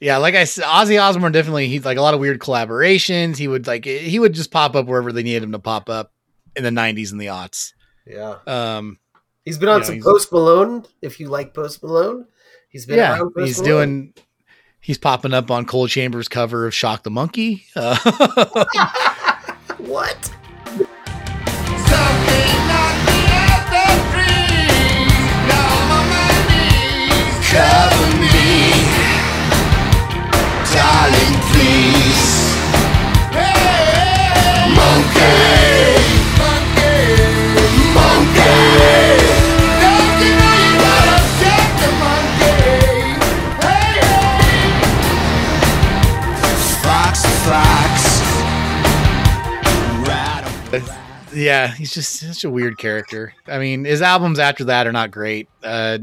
[SPEAKER 1] yeah. Like I said, Ozzy Osbourne definitely he's like a lot of weird collaborations. He would like he would just pop up wherever they needed him to pop up in the '90s and the aughts.
[SPEAKER 3] Yeah.
[SPEAKER 1] Um,
[SPEAKER 3] He's been on
[SPEAKER 1] Yeah,
[SPEAKER 3] some
[SPEAKER 1] he's-
[SPEAKER 3] Post Malone. If you like Post Malone, he's been
[SPEAKER 1] yeah,
[SPEAKER 3] around Post
[SPEAKER 1] he's
[SPEAKER 3] Malone.
[SPEAKER 1] doing. He's popping up on Coal Chamber's cover of "Shock the Monkey." Uh,
[SPEAKER 3] what?
[SPEAKER 5] Something
[SPEAKER 1] Yeah, he's just such a weird character. I mean, his albums after that are not great. Uh,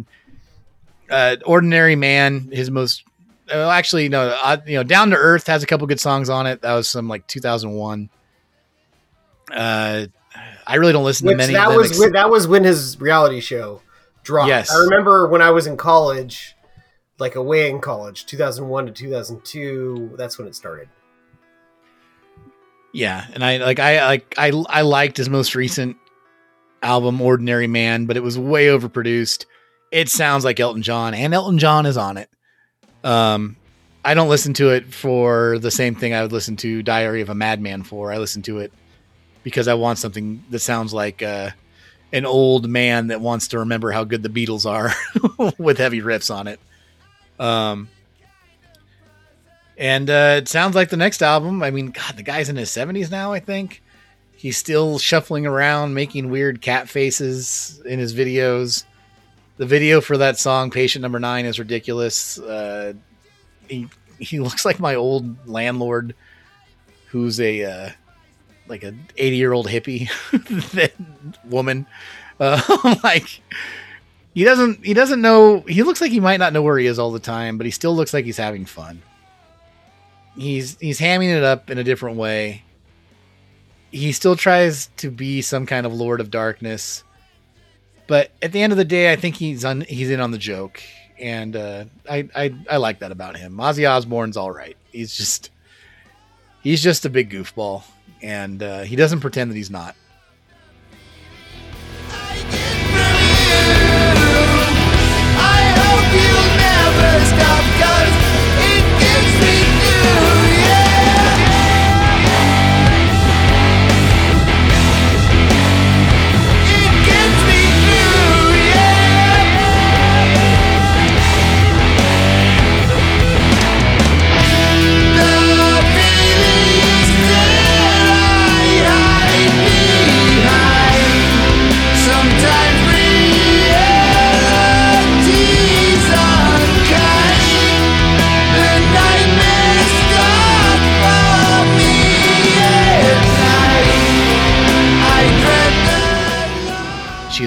[SPEAKER 1] uh, Ordinary Man, his most uh, actually no, uh, you know, Down to Earth has a couple good songs on it. That was some like 2001. Uh, I really don't listen to many.
[SPEAKER 3] that
[SPEAKER 1] of them
[SPEAKER 3] was when, that was when his reality show dropped.
[SPEAKER 1] Yes.
[SPEAKER 3] I remember when I was in college, like away in college, 2001 to 2002. That's when it started.
[SPEAKER 1] Yeah, and I like I like I I liked his most recent album, Ordinary Man, but it was way overproduced. It sounds like Elton John, and Elton John is on it. Um, I don't listen to it for the same thing I would listen to Diary of a Madman for. I listen to it because I want something that sounds like uh, an old man that wants to remember how good the Beatles are with heavy riffs on it. Um, and uh, it sounds like the next album. I mean, God, the guy's in his seventies now. I think he's still shuffling around, making weird cat faces in his videos. The video for that song, "Patient Number Nine, is ridiculous. Uh, he he looks like my old landlord, who's a uh, like a eighty year old hippie woman. Uh, like he doesn't he doesn't know. He looks like he might not know where he is all the time, but he still looks like he's having fun he's he's hamming it up in a different way. He still tries to be some kind of Lord of Darkness, but at the end of the day, I think he's on he's in on the joke, and uh, I, I I like that about him. Ozzy Osbourne's all right. He's just he's just a big goofball, and uh, he doesn't pretend that he's not.
[SPEAKER 5] Stop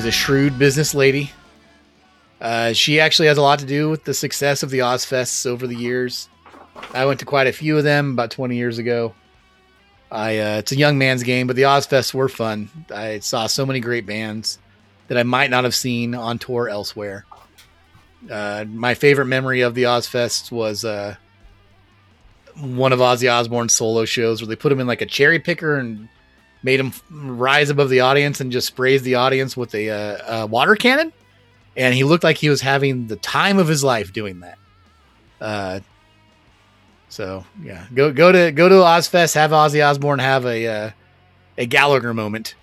[SPEAKER 1] A shrewd business lady. Uh, she actually has a lot to do with the success of the Ozzfests over the years. I went to quite a few of them about 20 years ago. I uh, it's a young man's game, but the Ozzfests were fun. I saw so many great bands that I might not have seen on tour elsewhere. Uh, my favorite memory of the Ozzfests was uh, one of Ozzy Osbourne's solo shows where they put him in like a cherry picker and made him rise above the audience and just sprays the audience with a, uh, water cannon. And he looked like he was having the time of his life doing that. Uh, so yeah, go go to go to Ozzfest, have Ozzy Osbourne have a uh, a Gallagher moment,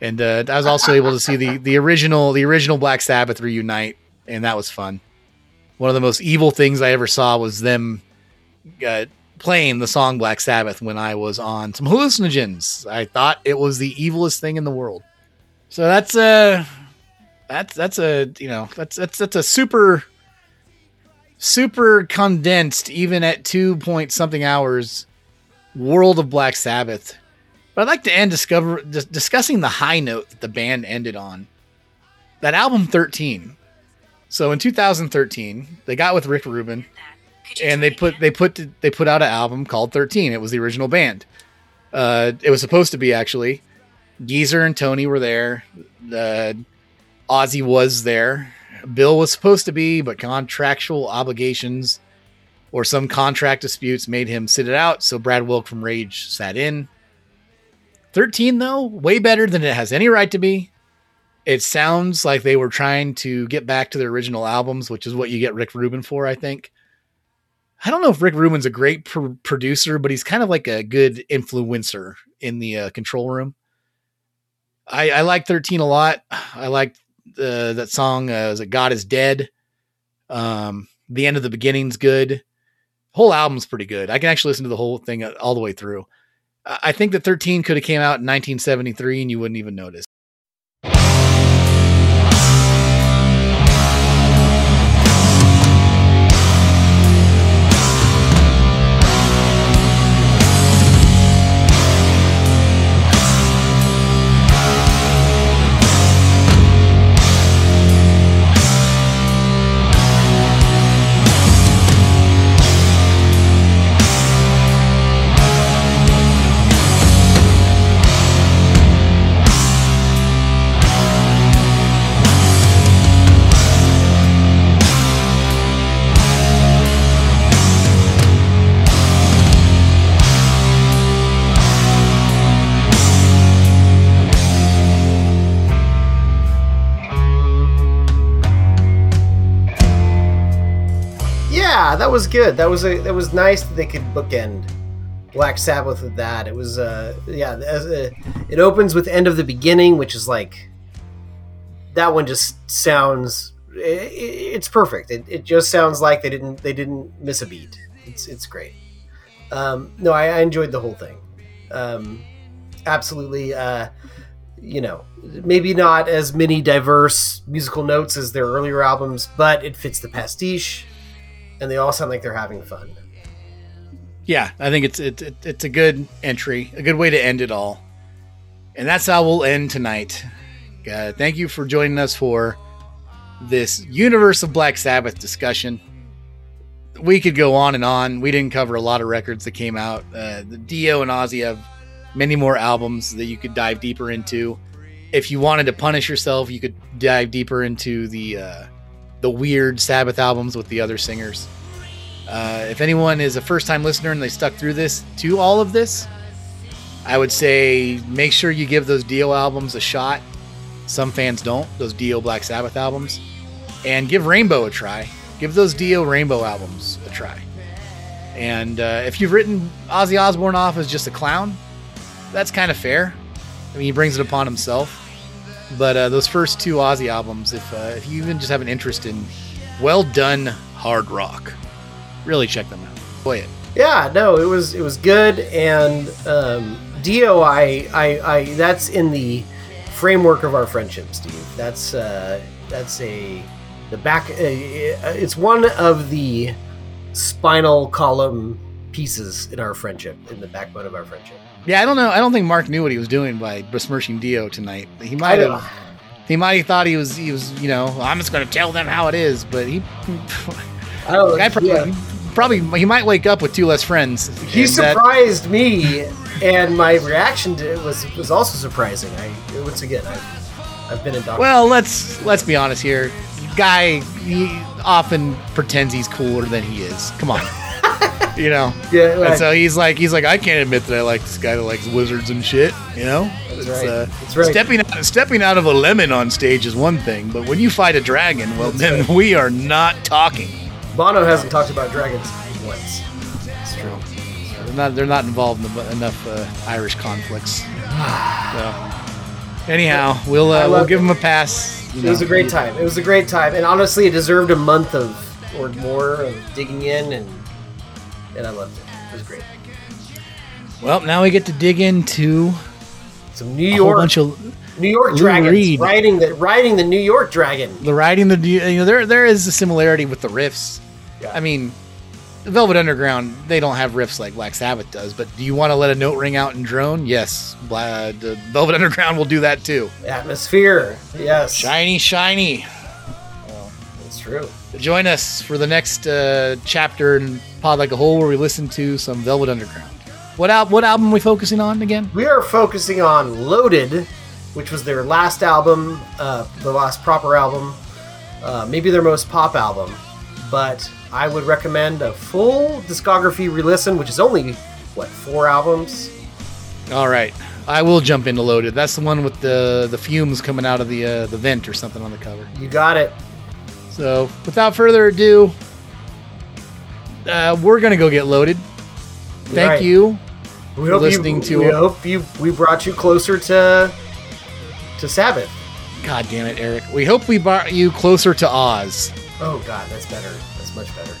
[SPEAKER 1] and uh, I was also able to see the the original the original Black Sabbath reunite, and that was fun. One of the most evil things I ever saw was them uh, playing the song Black Sabbath when I was on some hallucinogens. I thought it was the evilest thing in the world. So that's uh that's that's a you know that's that's that's a super super condensed even at 2 point something hours world of black sabbath but i'd like to end discover dis- discussing the high note that the band ended on that album 13 so in 2013 they got with rick rubin and they put they put they put out an album called 13 it was the original band. Uh it was supposed to be actually. Geezer and tony were there. Uh ozzy was there. Bill was supposed to be but contractual obligations or some contract disputes made him sit it out. So brad wilk from rage sat in. 13 though way better than it has any right to be. It sounds like they were trying to get back to their original albums which is what you get rick rubin for i think I don't know if Rick Rubin's a great pr- producer, but he's kind of like a good influencer in the uh, control room. I, I like 13 a lot. I like uh, that song. Uh, is it God is Dead? Um, the end of the beginning's good. Whole album's pretty good. I can actually listen to the whole thing uh, all the way through. I I think that 13 could have came out in 1973 and you wouldn't even notice.
[SPEAKER 3] Was good. That was a that was nice that they could bookend Black Sabbath with that. It was uh yeah, a, it opens with End of the Beginning, which is like that one just sounds i i- it's perfect. It, it just sounds like they didn't they didn't miss a beat. It's it's great. Um, no, I, I enjoyed the whole thing. Um, absolutely. Uh, you know, maybe not as many diverse musical notes as their earlier albums, but it fits the pastiche, and they all sound like they're having fun.
[SPEAKER 1] Yeah, I think it's it, it, it's a good entry, a good way to end it all. And that's how we'll end tonight. Uh, thank you for joining us for this Universe of Black Sabbath discussion. We could go on and on. We didn't cover a lot of records that came out. Uh, the Dio and Ozzy have many more albums that you could dive deeper into. If you wanted to punish yourself, you could dive deeper into the uh, the weird Sabbath albums with the other singers. Uh, if anyone is a first time listener and they stuck through this to all of this, I would say make sure you give those Dio albums a shot. Some fans don't, those Dio Black Sabbath albums. And give Rainbow a try. Give those Dio Rainbow albums a try. And uh, if you've written Ozzy Osbourne off as just a clown, that's kind of fair. I mean, he brings it upon himself. But uh, those first two Ozzy albums, if, uh, if you even just have an interest in well done hard rock, really check them out. Play it.
[SPEAKER 3] Yeah, no, it was it was good, and um, Dio, I, I, I, that's in the framework of our friendship, Steve. That's uh, that's a the back. Uh, it's one of the spinal column pieces in our friendship, in the backbone of our friendship.
[SPEAKER 1] Yeah, I don't know. I don't think Mark knew what he was doing by besmirching Dio tonight. He might have. He might have thought he was. He was. You know, I'm just going to tell them how it is. But he.
[SPEAKER 3] I don't.
[SPEAKER 1] I probably.
[SPEAKER 3] yeah.
[SPEAKER 1] Probably he might wake up with two less friends.
[SPEAKER 3] He
[SPEAKER 1] and that-
[SPEAKER 3] surprised me, and my reaction to it was was also surprising. I once again, I've, I've been in dog.
[SPEAKER 1] well, let's let's be honest here. Guy he often pretends he's cooler than he is. Come on. you know.
[SPEAKER 3] yeah,
[SPEAKER 1] And so he's like, he's like, I can't admit that I like this guy that likes wizards and shit. You know,
[SPEAKER 3] That's
[SPEAKER 1] It's,
[SPEAKER 3] right.
[SPEAKER 1] uh,
[SPEAKER 3] That's right.
[SPEAKER 1] Stepping out, stepping out of a lemon on stage is one thing, but when you fight a dragon, well,
[SPEAKER 3] That's
[SPEAKER 1] then
[SPEAKER 3] right.
[SPEAKER 1] we are not talking.
[SPEAKER 3] Bono hasn't talked about dragons once.
[SPEAKER 1] It's true. They're not, they're not involved in the, enough uh, Irish conflicts. So, anyhow, we'll uh, we'll give him a pass. you
[SPEAKER 3] It was a great time. It was a great time, and honestly, it deserved a month of or more of digging in, and and I loved it. It was great.
[SPEAKER 1] Well, now we get to dig into
[SPEAKER 3] Some New York,
[SPEAKER 1] bunch of
[SPEAKER 3] New York
[SPEAKER 1] Lou
[SPEAKER 3] dragons
[SPEAKER 1] Reed.
[SPEAKER 3] riding the riding the New York dragon.
[SPEAKER 1] the riding The you know there there is a similarity with the riffs.
[SPEAKER 3] Yeah.
[SPEAKER 1] I mean, Velvet Underground they don't have riffs like Black Sabbath does. But do you want to let a note ring out in drone? Yes, Bla- the Velvet Underground will do that too.
[SPEAKER 3] Atmosphere, yes,
[SPEAKER 1] Shiny, shiny.
[SPEAKER 3] True.
[SPEAKER 1] Join us for the next uh, chapter in Pod Like a Hole, where we listen to some Velvet Underground. What al- What album are we focusing on again?
[SPEAKER 3] We are focusing on Loaded, which was their last album, uh, the last proper album, uh, maybe their most pop album. But I would recommend a full discography re-listen, which is only what four albums.
[SPEAKER 1] All right, I will jump into Loaded. That's the one with the the fumes coming out of the uh, the vent or something on the cover.
[SPEAKER 3] You got it.
[SPEAKER 1] So, without further ado, uh, we're gonna go get loaded. Thank
[SPEAKER 3] Right.
[SPEAKER 1] you.
[SPEAKER 3] We hope
[SPEAKER 1] listening
[SPEAKER 3] you,
[SPEAKER 1] to
[SPEAKER 3] We
[SPEAKER 1] it.
[SPEAKER 3] hope you. We brought you closer to to Sabbath.
[SPEAKER 1] God damn it, Eric. We hope we brought you closer to Oz.
[SPEAKER 3] Oh God, that's better. That's much better.